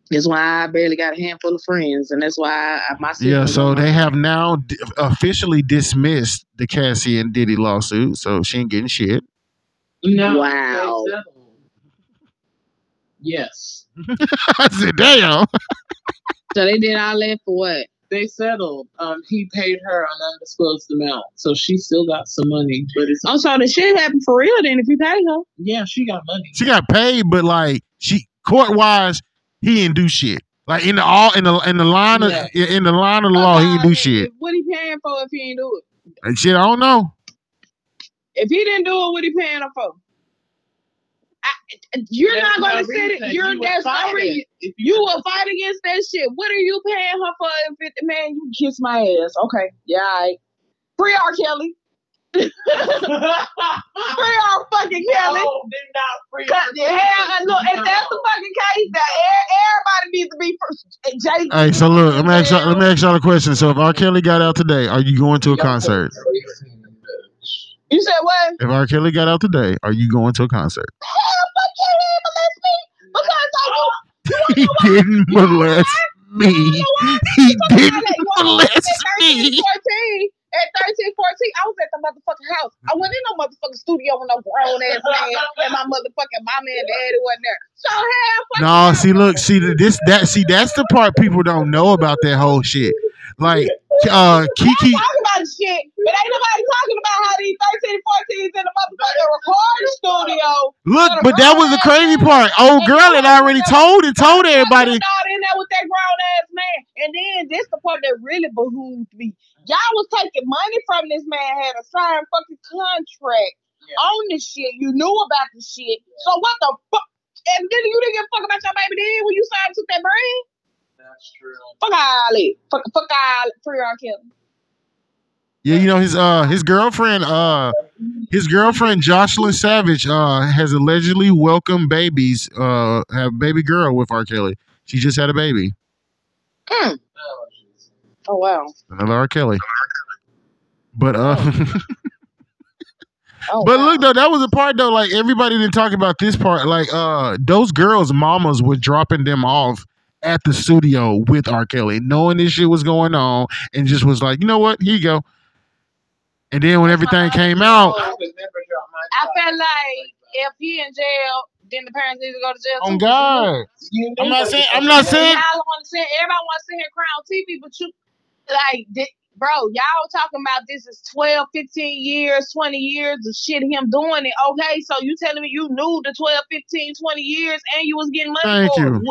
That's why I barely got a handful of friends, and that's why I, my Yeah, so they have now d- officially dismissed the Cassie and Diddy lawsuit, so she ain't getting shit. No, Wow. Yes, I said, damn. So they did all that for what? they settled. Um, he paid her an undisclosed amount, so she still got some money. But it's Oh, so the shit happened for real then? If you pay her, yeah, she got money. She got paid, but like she court wise, he didn't do shit. Like in the all in the in the line of Yeah. in the line of the law, he didn't do shit. What he paying for if he ain't do it? And shit, I don't know. If he didn't do it, what he paying her for? I, you're There's not gonna no sit it. You're You would that's no fight reason. If You will fight against that shit. What are you paying her for? If it, man, you kiss my ass. Okay, yeah, all right. Free R. Kelly. Free R. fucking Kelly. No, they're not free. Cause the hell, look, if that's the fucking case, that everybody needs to be first. Eh, Jay, Hey, so look, let me ask y'all, let me ask y'all a question. So if R. Kelly got out today, are you going to a concert? You said what? If R. Kelly got out today, are you going to a concert? Hell, fuck he molest me because I He didn't molest me. He didn't molest me. 14, at 13, 14, I was at the motherfucking house. I went in no motherfucking studio with no grown ass man and my motherfucking mama and daddy wasn't there. So hell, No, see, look, see this that see that's the part people don't know about that whole shit. Like, uh, Kiki, talking about shit, but ain't nobody talking about how these 13, 14s in the motherfucking recording studio. look, but that was the crazy part. Old girl had already told and told everybody. In there with that grown ass man, and then this the part that really behooved me. Y'all was taking money from this man, had a signed fucking contract on this shit. You knew about the shit. So what the fuck? And then you didn't give a fuck about your baby then when you signed took that bread? That's true. Fuck all it. Fuck, fuck all it. Free R. Kelly. Yeah, you know his uh his girlfriend uh his girlfriend Joycelyn Savage uh has allegedly welcomed babies uh have baby girl with R. Kelly. She just had a baby. Oh. Oh wow. Another R. Kelly. But uh Oh, But wow. look though, that was the part though. Like everybody didn't talk about this part. Like uh, those girls' mamas were dropping them off at the studio with R. Kelly, knowing this shit was going on, and just was like, you know what, here you go. And then when everything came out, I would never drop my I child. felt like if he in jail, then the parents need to go to jail. on too. God, I'm not saying, I'm not were saying, Y'all want to say everybody wants to sit here and on TV, but you like, di- bro, y'all talking about this is 12, 15 years, 20 years of shit him doing it. Okay, so you telling me you knew the 12, 15, 20 years and you was getting money Thank for you. it.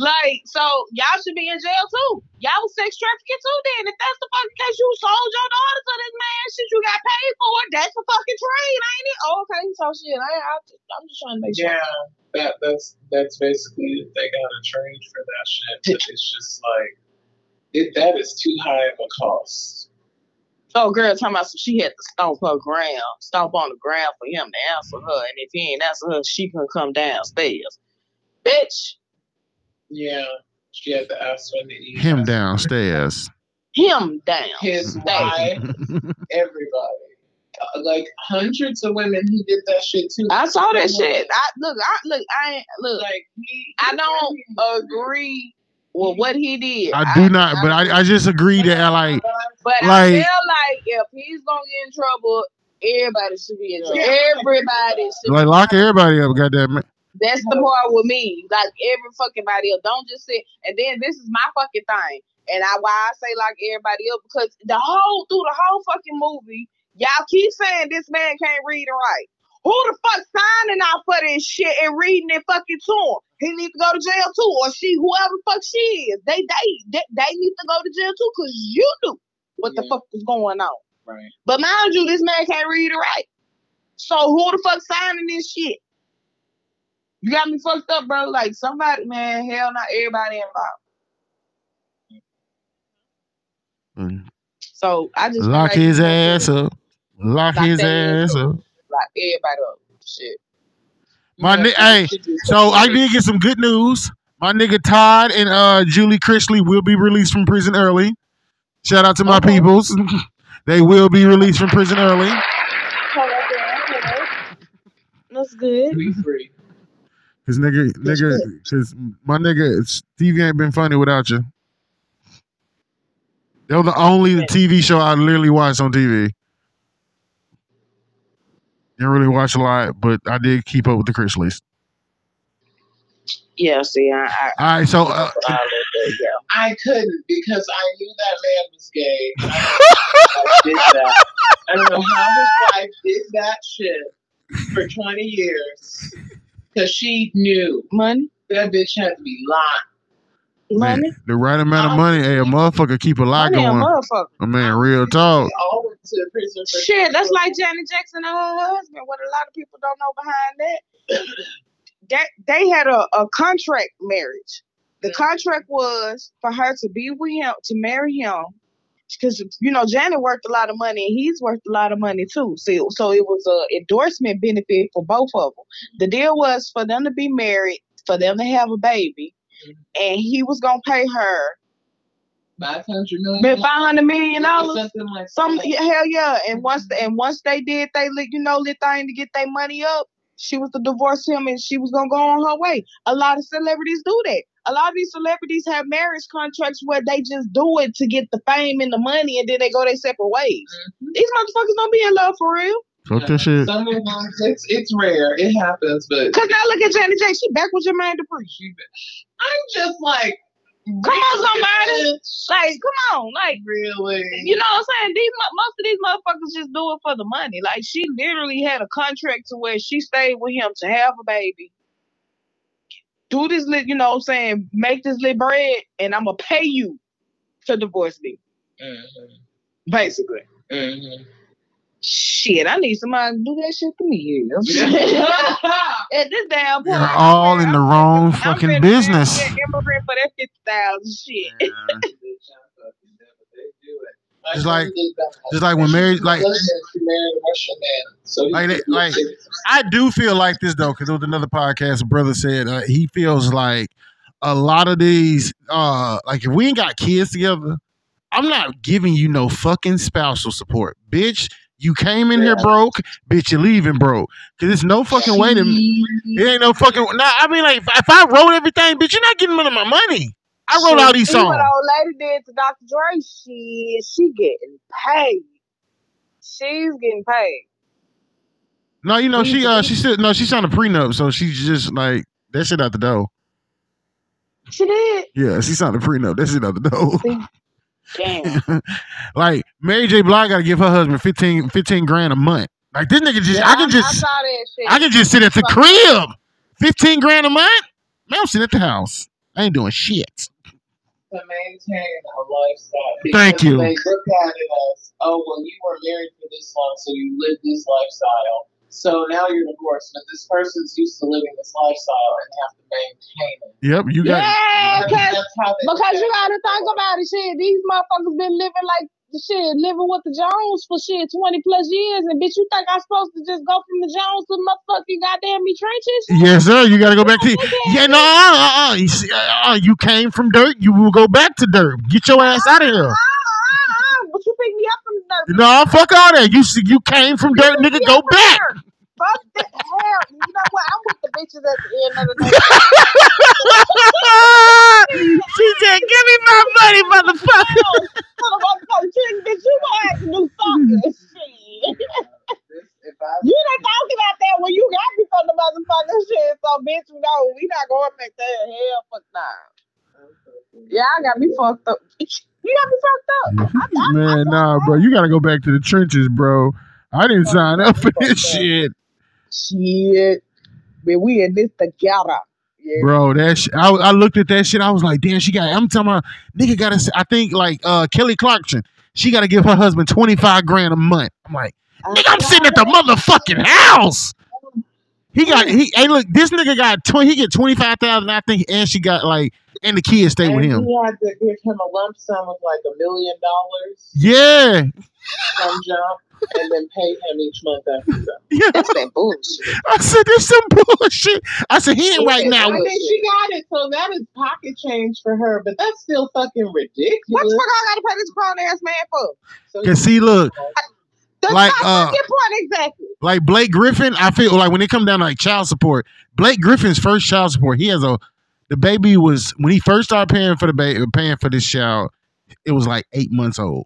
Like, so y'all should be in jail too. Y'all was sex trafficking too then. If that's the fucking case, you sold your daughter to this man, shit you got paid for. That's a fucking trade, ain't it? Oh, okay, so shit. I, I, I'm just trying to make sure. Yeah, that that's that's basically they got a trade for that shit. But it's just like it, that is too high of a cost. Oh, girl, talking about some she had to stomp her ground, stomp on the ground for him to answer her, and if he ain't answer her, she can come downstairs. Bitch, Yeah, she had to ask when to eat. him downstairs. him down. His wife, everybody, like hundreds of women. He did that shit too. I saw that shit. I look, I look, I ain't look. Like he, I don't agree with what he did. I do not, but I, I just agree that like But I feel like if he's gonna get in trouble, everybody should be in trouble. Everybody should. like be lock everybody up. Goddamn it. That's the part with me. Like every fucking body else. Don't just sit. And then this is my fucking thing. And I why I say like everybody else because the whole through the whole fucking movie, y'all keep saying this man can't read and write. Who the fuck signing out for this shit and reading it fucking to him? He needs to go to jail too, or she, whoever the fuck she is. They they they, they need to go to jail too, cause you knew what the fuck was going on. right. But mind you, this man can't read or write. So who the fuck signing this shit? You got me fucked up, bro. Like somebody, man, hell not everybody involved. Mm. So I just Lock like his ass up. Lock Lock his ass ass up. Lock everybody up. Shit. My Yeah, ni- hey, So I did get some good news. My nigga Todd and uh Julie Chrisley will be released from prison early. Shout out to my Okay. peoples. they will be released from prison early. That's good. be free. Cause nigga, nigga, cause my nigga Stevie ain't been funny without you. They were the only TV show I literally watched on TV. Didn't really watch a lot, but I did keep up with the Chrisleys. Yeah, see, I, I, All right, so uh, I, I yeah. I couldn't because I knew that man was gay. I did that. I don't know how his wife did that shit for 20 years. Because she knew Money, that bitch had to be lying. money, man, the right amount of money, hey, a motherfucker keep a lot money, a going. motherfucker. I mean, real talk. They all went to prison for Shit, that's like Janet Jackson and her husband. What a lot of people don't know behind that. That they had a, a contract marriage. The contract was for her to be with him, to marry him. Because you know Janet worked a lot of money and he's worth a lot of money too. So so it was a endorsement benefit for both of them. The deal was for them to be married, for them to have a baby, and he was gonna pay her Five hundred million. five hundred million dollars. Something like Some hell yeah. And once mm-hmm. and once they did they you know lit thing to get their money up, she was to divorce him and she was gonna go on her way. A lot of celebrities do that. A lot of these celebrities have marriage contracts where they just do it to get the fame and the money and then they go their separate ways. Mhm. These motherfuckers don't be in love for real. Fuck that shit. Some of them, it's it's rare. It happens, but Cause now look at Janet Jackson, she back with Jermaine Dupri. she- I'm just like, Come on, somebody. bitch, Like, come on, like really? You know what I'm saying? These most of these motherfuckers just do it for the money. Like she literally had a contract to where she stayed with him to have a baby. Do this lit, you know what I'm saying? Make this lit bread and I'm gonna pay you to divorce me. Mhm, Basically. mhm. Shit, I need somebody to do that shit to me here. At this damn point. You're all in the wrong I'm fucking ready to marry business. immigrant for that fifty thousand shit. Bitch, I'm fucking dead, but they do it. My Just like- friend did that. just like when married- like- Muslim, she married a Russian man, so he Like they- could be a like- I do feel like this though, because there was another podcast. A brother said uh, he feels like a lot of these, uh, like if we ain't got kids together, I'm not giving you no fucking spousal support, bitch. You came in here broke, bitch. You leaving broke, because there's no fucking way to. It ain't no fucking. Nah, I mean, like if, if I wrote everything, bitch, you're not getting none of my money. I wrote all these See what songs. old lady did to Dr. Dre? She she getting paid. She's getting paid. No, you know she uh she said no, she signed a prenup, so she's just like that shit out the door. She did. Yeah, she signed a prenup. That shit out the door. Damn. like Mary J. Blige got to give her husband 15, 15 grand a month. Like this nigga just, Yeah, I can I just, shit. I can just sit at the crib. Fifteen grand a month. Man, I'm sitting at the house. I ain't doing shit. To maintain a lifestyle. Thank you. They look at it as, oh, well, you were married for this long, so you lived this lifestyle. So now you're divorced, but this person's used to living this lifestyle and have to maintain it. Yep, you got. yeah, That's, cause, that's how they because you gotta think about it. Shit, these motherfuckers been living like the shit, living with the Jones for shit twenty plus years, and bitch, you think I'm supposed to just go from the Jones to motherfucking goddamn me trenches? Yes, sir. You got to go back to. Yeah, no, uh, uh, uh, you, see, uh, uh, you came from dirt. You will go back to dirt. Get your ass out of here. But you pick me up from the dirt. No, fuck all that. You see, you came from dirt, nigga. Go back. Fuck that. Hell, you know what? I'm with the bitches at the end of the day. she said, "Give me my money, motherfucker." Motherfucker, chick, bitch, you gonna have to do something. Shit. this. If I You didn't talk about that when you got me from the motherfucking shit. So, bitch, no, we not going back there. Hell, fuck nah. Yeah, I got me fucked up. You got me fucked up. I, I, Man, nah, bro. You got to go back to the trenches, bro. I didn't sign up for this shit, Shit. But we in this together. Yeah. bro. That sh- I, I looked at that shit. I was like, damn, she got. I'm talking about nigga got to. I think like uh Kelly Clarkson. She got to give her husband twenty five grand a month. I'm like, nigga, I'm sitting at the motherfucking house. He got he. Hey, look, this nigga got twenty. He get twenty five thousand. I think, and she got like, and the kids stay with him. he had to give him a lump sum of like a million dollars Yeah, from jump, and then pay him each month after that. yeah. That's that bullshit. I said, this some bullshit. I said, he ain't right now. I mean, she got it, so that is pocket change for her, but that's still fucking ridiculous. What the fuck I gotta pay this grown ass man for? So Cause see, look, That's Like, my uh, point exactly. like Blake Griffin, I feel like when it come down to like child support, Blake Griffin's first child support, he has a the baby was when he first started paying for the baby, paying for this child, it was like eight months old.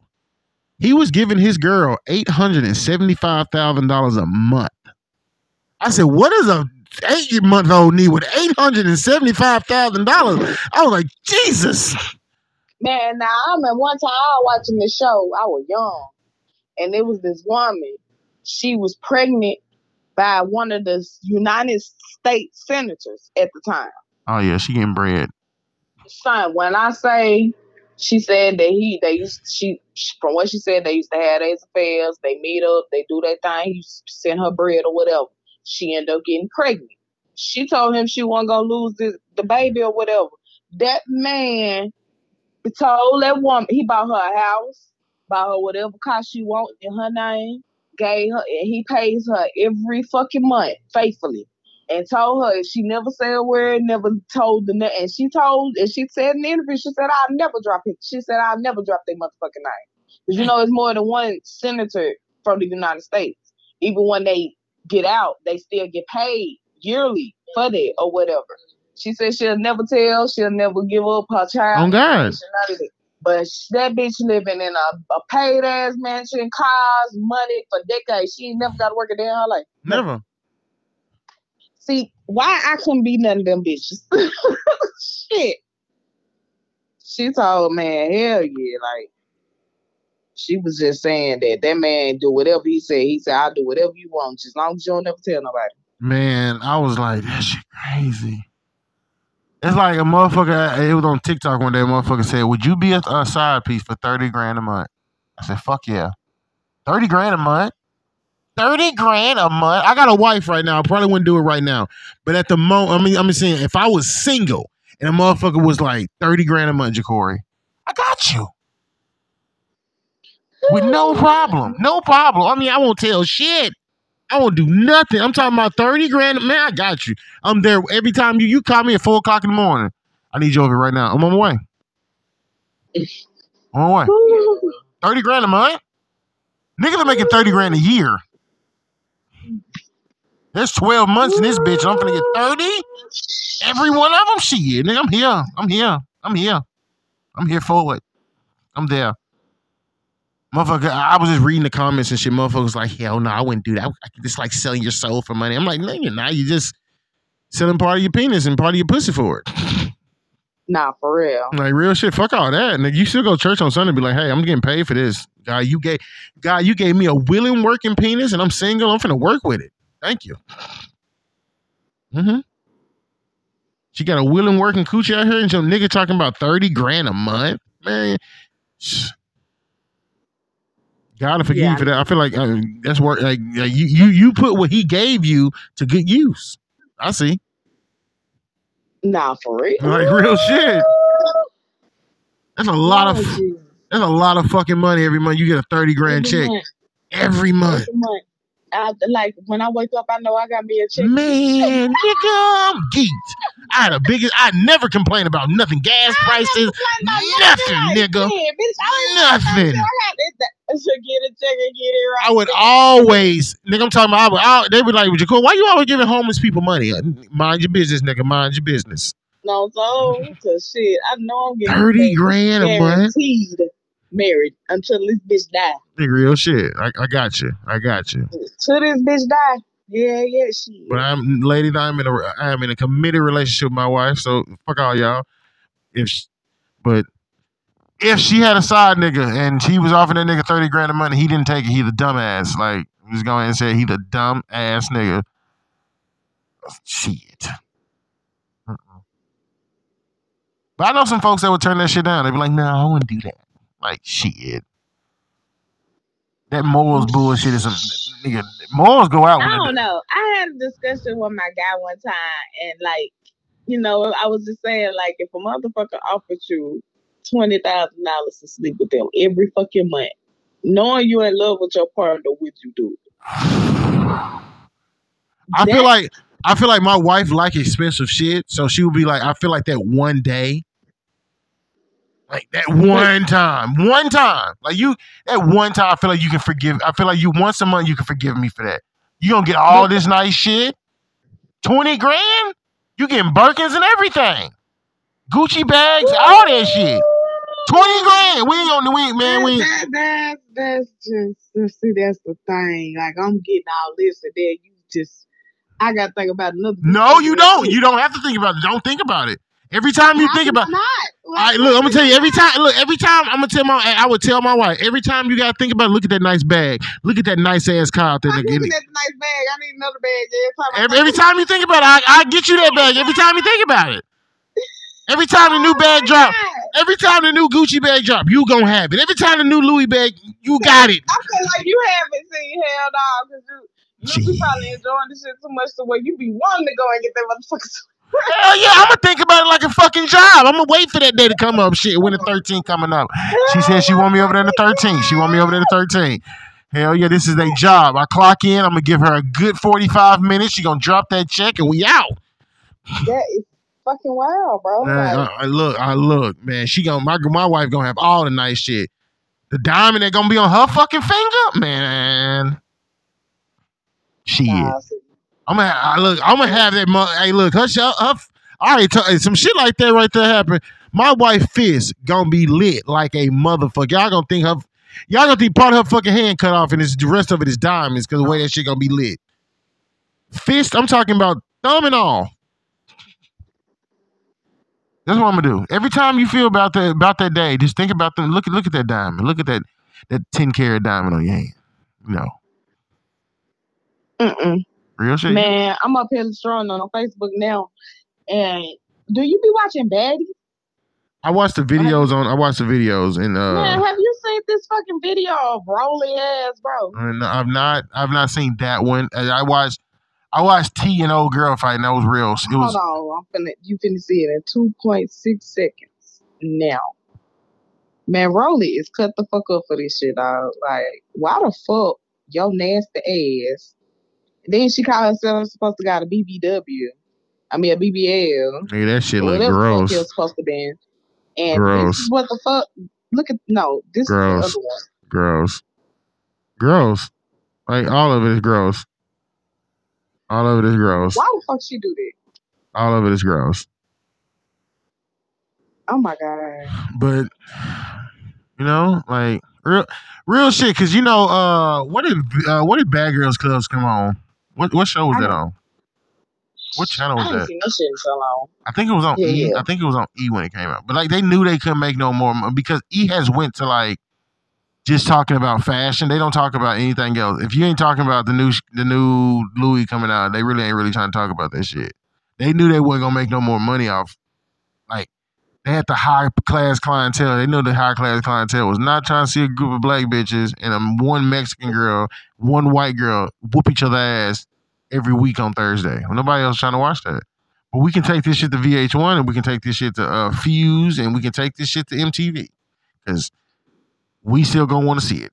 He was giving his girl eight hundred and seventy five thousand dollars a month. I said, "What is a eight month old need with eight hundred and seventy five thousand dollars?" I was like, "Jesus." Man, now I remember one time I was watching this show. I was young, and it was this woman. She was pregnant by one of the United States senators at the time. Oh yeah, she getting bread. Son, when I say she said that he they used she from what she said they used to have these affairs, they meet up, they do that thing, he send her bread or whatever. She ended up getting pregnant. She told him she wasn't gonna lose this, the baby or whatever. That man told that woman he bought her a house, buy her whatever car she want in her name, gave her, and he pays her every fucking month faithfully. And told her if she never said a word, never told the ne- and she told and she said in the interview, she said I'll never drop it. She said I'll never drop their motherfucking name. Because you know it's more than one senator from the United States. Even when they get out, they still get paid yearly for that or whatever. She said she'll never tell, she'll never give up her child. On God. information, none of that. But that bitch living in a, a paid ass mansion, cars, money for decades. She ain't never got to work a day in her life. Never. See, why I couldn't be none of them bitches? Shit. She told man, hell yeah, like she was just saying that that man do whatever he said. He said, I'll do whatever you want, just as long as you don't never tell nobody. Man, I was like, that shit crazy. It's like a motherfucker. It was on TikTok one day. Motherfucker said, "Would you be a, a side piece for thirty grand a month?" I said, "Fuck yeah, thirty grand a month. Thirty grand a month. I got a wife right now. I probably wouldn't do it right now, but at the moment, I mean, I'm saying if I was single and a motherfucker was like thirty grand a month, Ja'Cory, I got you with no problem, no problem. I mean, I won't tell shit. I won't do nothing. I'm talking about 30 grand. Man, I got you. I'm there every time you you call me at four o'clock in the morning. I need you over right now. I'm on my way. On my way. 30 grand a month? Niggas are making 30 grand a year. There's 12 months in this bitch. and I'm gonna get 30. Every one of them. Shit, nigga, I'm here. I'm here. I'm here. I'm here for it. I'm there. Motherfucker, I was just reading the comments and shit. Motherfuckers like, hell no, I wouldn't do that. I could just like selling your soul for money. I'm like, no, you're not. You're just selling part of your penis and part of your pussy for it. Nah, for real. Like real shit. Fuck all that. Nigga, you still go to church on Sunday and be like, hey, I'm getting paid for this. God, you gave God, you gave me a willing working penis and I'm single. I'm finna work with it. Thank you. Mm-hmm. She got a willing working coochie out here and some nigga talking about 30 grand a month. Man. Gotta forgive Yeah. you for that. I feel like uh, that's work. Like uh, you, you, you put what he gave you to good use. I see. Nah, for real. Like real shit. That's a lot of that's a lot of fucking money every month. You get a thirty grand Every check month, every month. every month. I, like when I wake up, I know I got me a check. Man, nigga, I'm geeked. I had a biggest. I never complain about nothing. Gas prices, nothing, nigga. Nothing. I got it. I should get a check and get it right. I would always, nigga. I'm talking about. I would, I, they would like, Jacob, why you always giving homeless people money? Uh, Mind your business, nigga. Mind your business. No, so, cause shit, I know I'm getting 30 paid. grand a month? Married until this bitch die. Nigga, real shit. I, I got you. I got you. Till this bitch die. Yeah, yeah, she. But I'm, ladies, I'm in a, I am in a committed relationship with my wife. So fuck all y'all. If, sh but if she had a side nigga and she was offering that nigga thirty grand of money, he didn't take it. He the dumbass. Like just go ahead and say he the dumb ass nigga. Shit. Uh-uh. But I know some folks that would turn that shit down. They'd be like, "No, nah, I wouldn't do that." Like shit. That morals bullshit is some nigga. Morals go out. I don't know. I had a discussion with my guy one time, and like, you know, I was just saying, like, if a motherfucker offered you twenty thousand dollars to sleep with them every fucking month, knowing you in love with your partner, would you do it? I feel like I feel like my wife like expensive shit, so she would be like, I feel like that one day, like that one time, one time, like you, that one time, I feel like you can forgive. I feel like you once a month you can forgive me for that. You gonna get all this nice shit, twenty grand, you getting Birkins and everything, Gucci bags, all that shit, twenty grand. We ain't gonna, we ain't, man, we. Ain't, that, that, that's just see that's the thing. Like I'm getting all this and then you just I gotta think about another. no, you don't. You don't have to think about it. Don't think about it. Every time you How think can about, I not? All right, look, I'm gonna tell you every time. Look, every time I'm gonna tell my, I would tell my wife every time you gotta think about. it, Look at that nice bag. Look at that nice ass car out there. I'm nigga. looking at the nice bag. I need another bag every time. I Every, think every about time you think about it, I, I get you that bag. Every time you think about it. Every time the new bag my drop, God. every time the new Gucci bag drop, you gonna have it. Every time the new Louis bag, you got it. I feel like you haven't seen Hell Dog because you, you probably enjoying the shit too much the way you be wanting to go and get that motherfucker. Hell yeah, I'm gonna think about it like a fucking job. I'm gonna wait for that day to come up. Shit, when the 13 coming up. She said she want me over there the 13. She want me over there the 13. Hell yeah, this is a job. I clock in. I'm gonna give her a good 45 minutes. She gonna drop that check and we out. That is fucking wild, bro. Man, Like, I, I look, I look, man. She gonna my my wife gonna have all the nice shit. The diamond that gonna be on her fucking finger, man. Shit. nah, see, I'm gonna I look. I'm gonna have that. Mo- hey, look, her, her I already told some shit like that right there happen. My wife fist gonna be lit like a motherfucker. Y'all gonna think her, y'all gonna think part of her fucking hand cut off and it's, the rest of it is diamonds because the way that shit gonna be lit. Fist, I'm talking about thumb and all. That's what I'm gonna do. Every time you feel about that about that day, just think about them. Look at look at that diamond. Look at that that ten carat diamond on your hand. Know, Mm-mm. Real shit. Man, I'm up here strolling on Facebook now, and do you be watching baddies? I watched the videos on. I watched the videos and uh. Man, have you seen this fucking video of Rolly ass, bro? I've not I've not seen that one. I watched I watched T and old girl fight and that was real. It was Hold on, I'm finna you finna see it in two point six seconds now. Man, Rolly is cut the fuck up for this shit, dog. Like, why the fuck yo nasty ass? Then she called herself supposed to got a BBW. I mean a BBL. hey, that shit look gross. it was supposed to be. And Gross. is what the fuck look at no, this Gross. is the other one. Gross. Gross. Like all of it is gross. All of it is gross. Why the fuck she do that? All of it is gross. Oh my god. But you know, like real real shit. Cause you know, uh, what did uh, what did Bad Girls Clubs come on? What what show was I that on? What channel was ain't that? seen shit in so long. I think it was on Yeah, E. yeah. I think it was on E when it came out. But like they knew they couldn't make no more mo- because E has went to like just talking about fashion. They don't talk about anything else. If you ain't talking about the new sh- the new Louis coming out, they really ain't really trying to talk about that shit. They knew they wasn't gonna make no more money off. They had the high class clientele. They knew the high class clientele was not trying to see a group of black bitches and a one Mexican girl, one white girl whoop each other ass every week on Thursday. Nobody else trying to watch that. But we can take this shit to VH1 and we can take this shit to uh, Fuse and we can take this shit to MTV because we still gonna want to see it.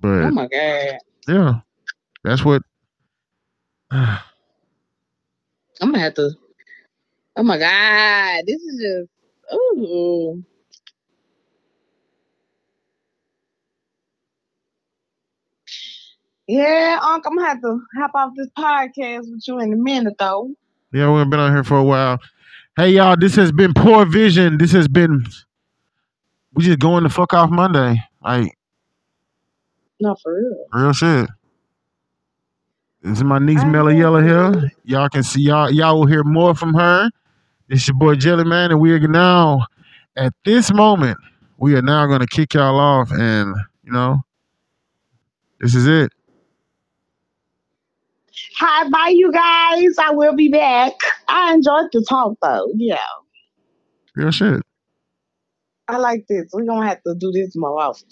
But Oh my god. yeah, that's what. I'm gonna have to. Oh my god, this is just. Ooh. Yeah, Unc, I'm gonna have to hop off this podcast with you in a minute, though. Yeah, we've been on here for a while. Hey y'all, this has been Poor Vision. This has been. We just going to fuck off Monday. Like No, for real. real shit. This is my niece I Yellow for here. Y'all can see y'all. Y'all will hear more from her. It's your boy Jelly Man, and we are now at this moment. We are now going to kick y'all off, and you know, this is it. Hi, bye, you guys. I will be back. I enjoyed the talk, though. Yeah, Real shit. I like this. We're gonna have to do this more often.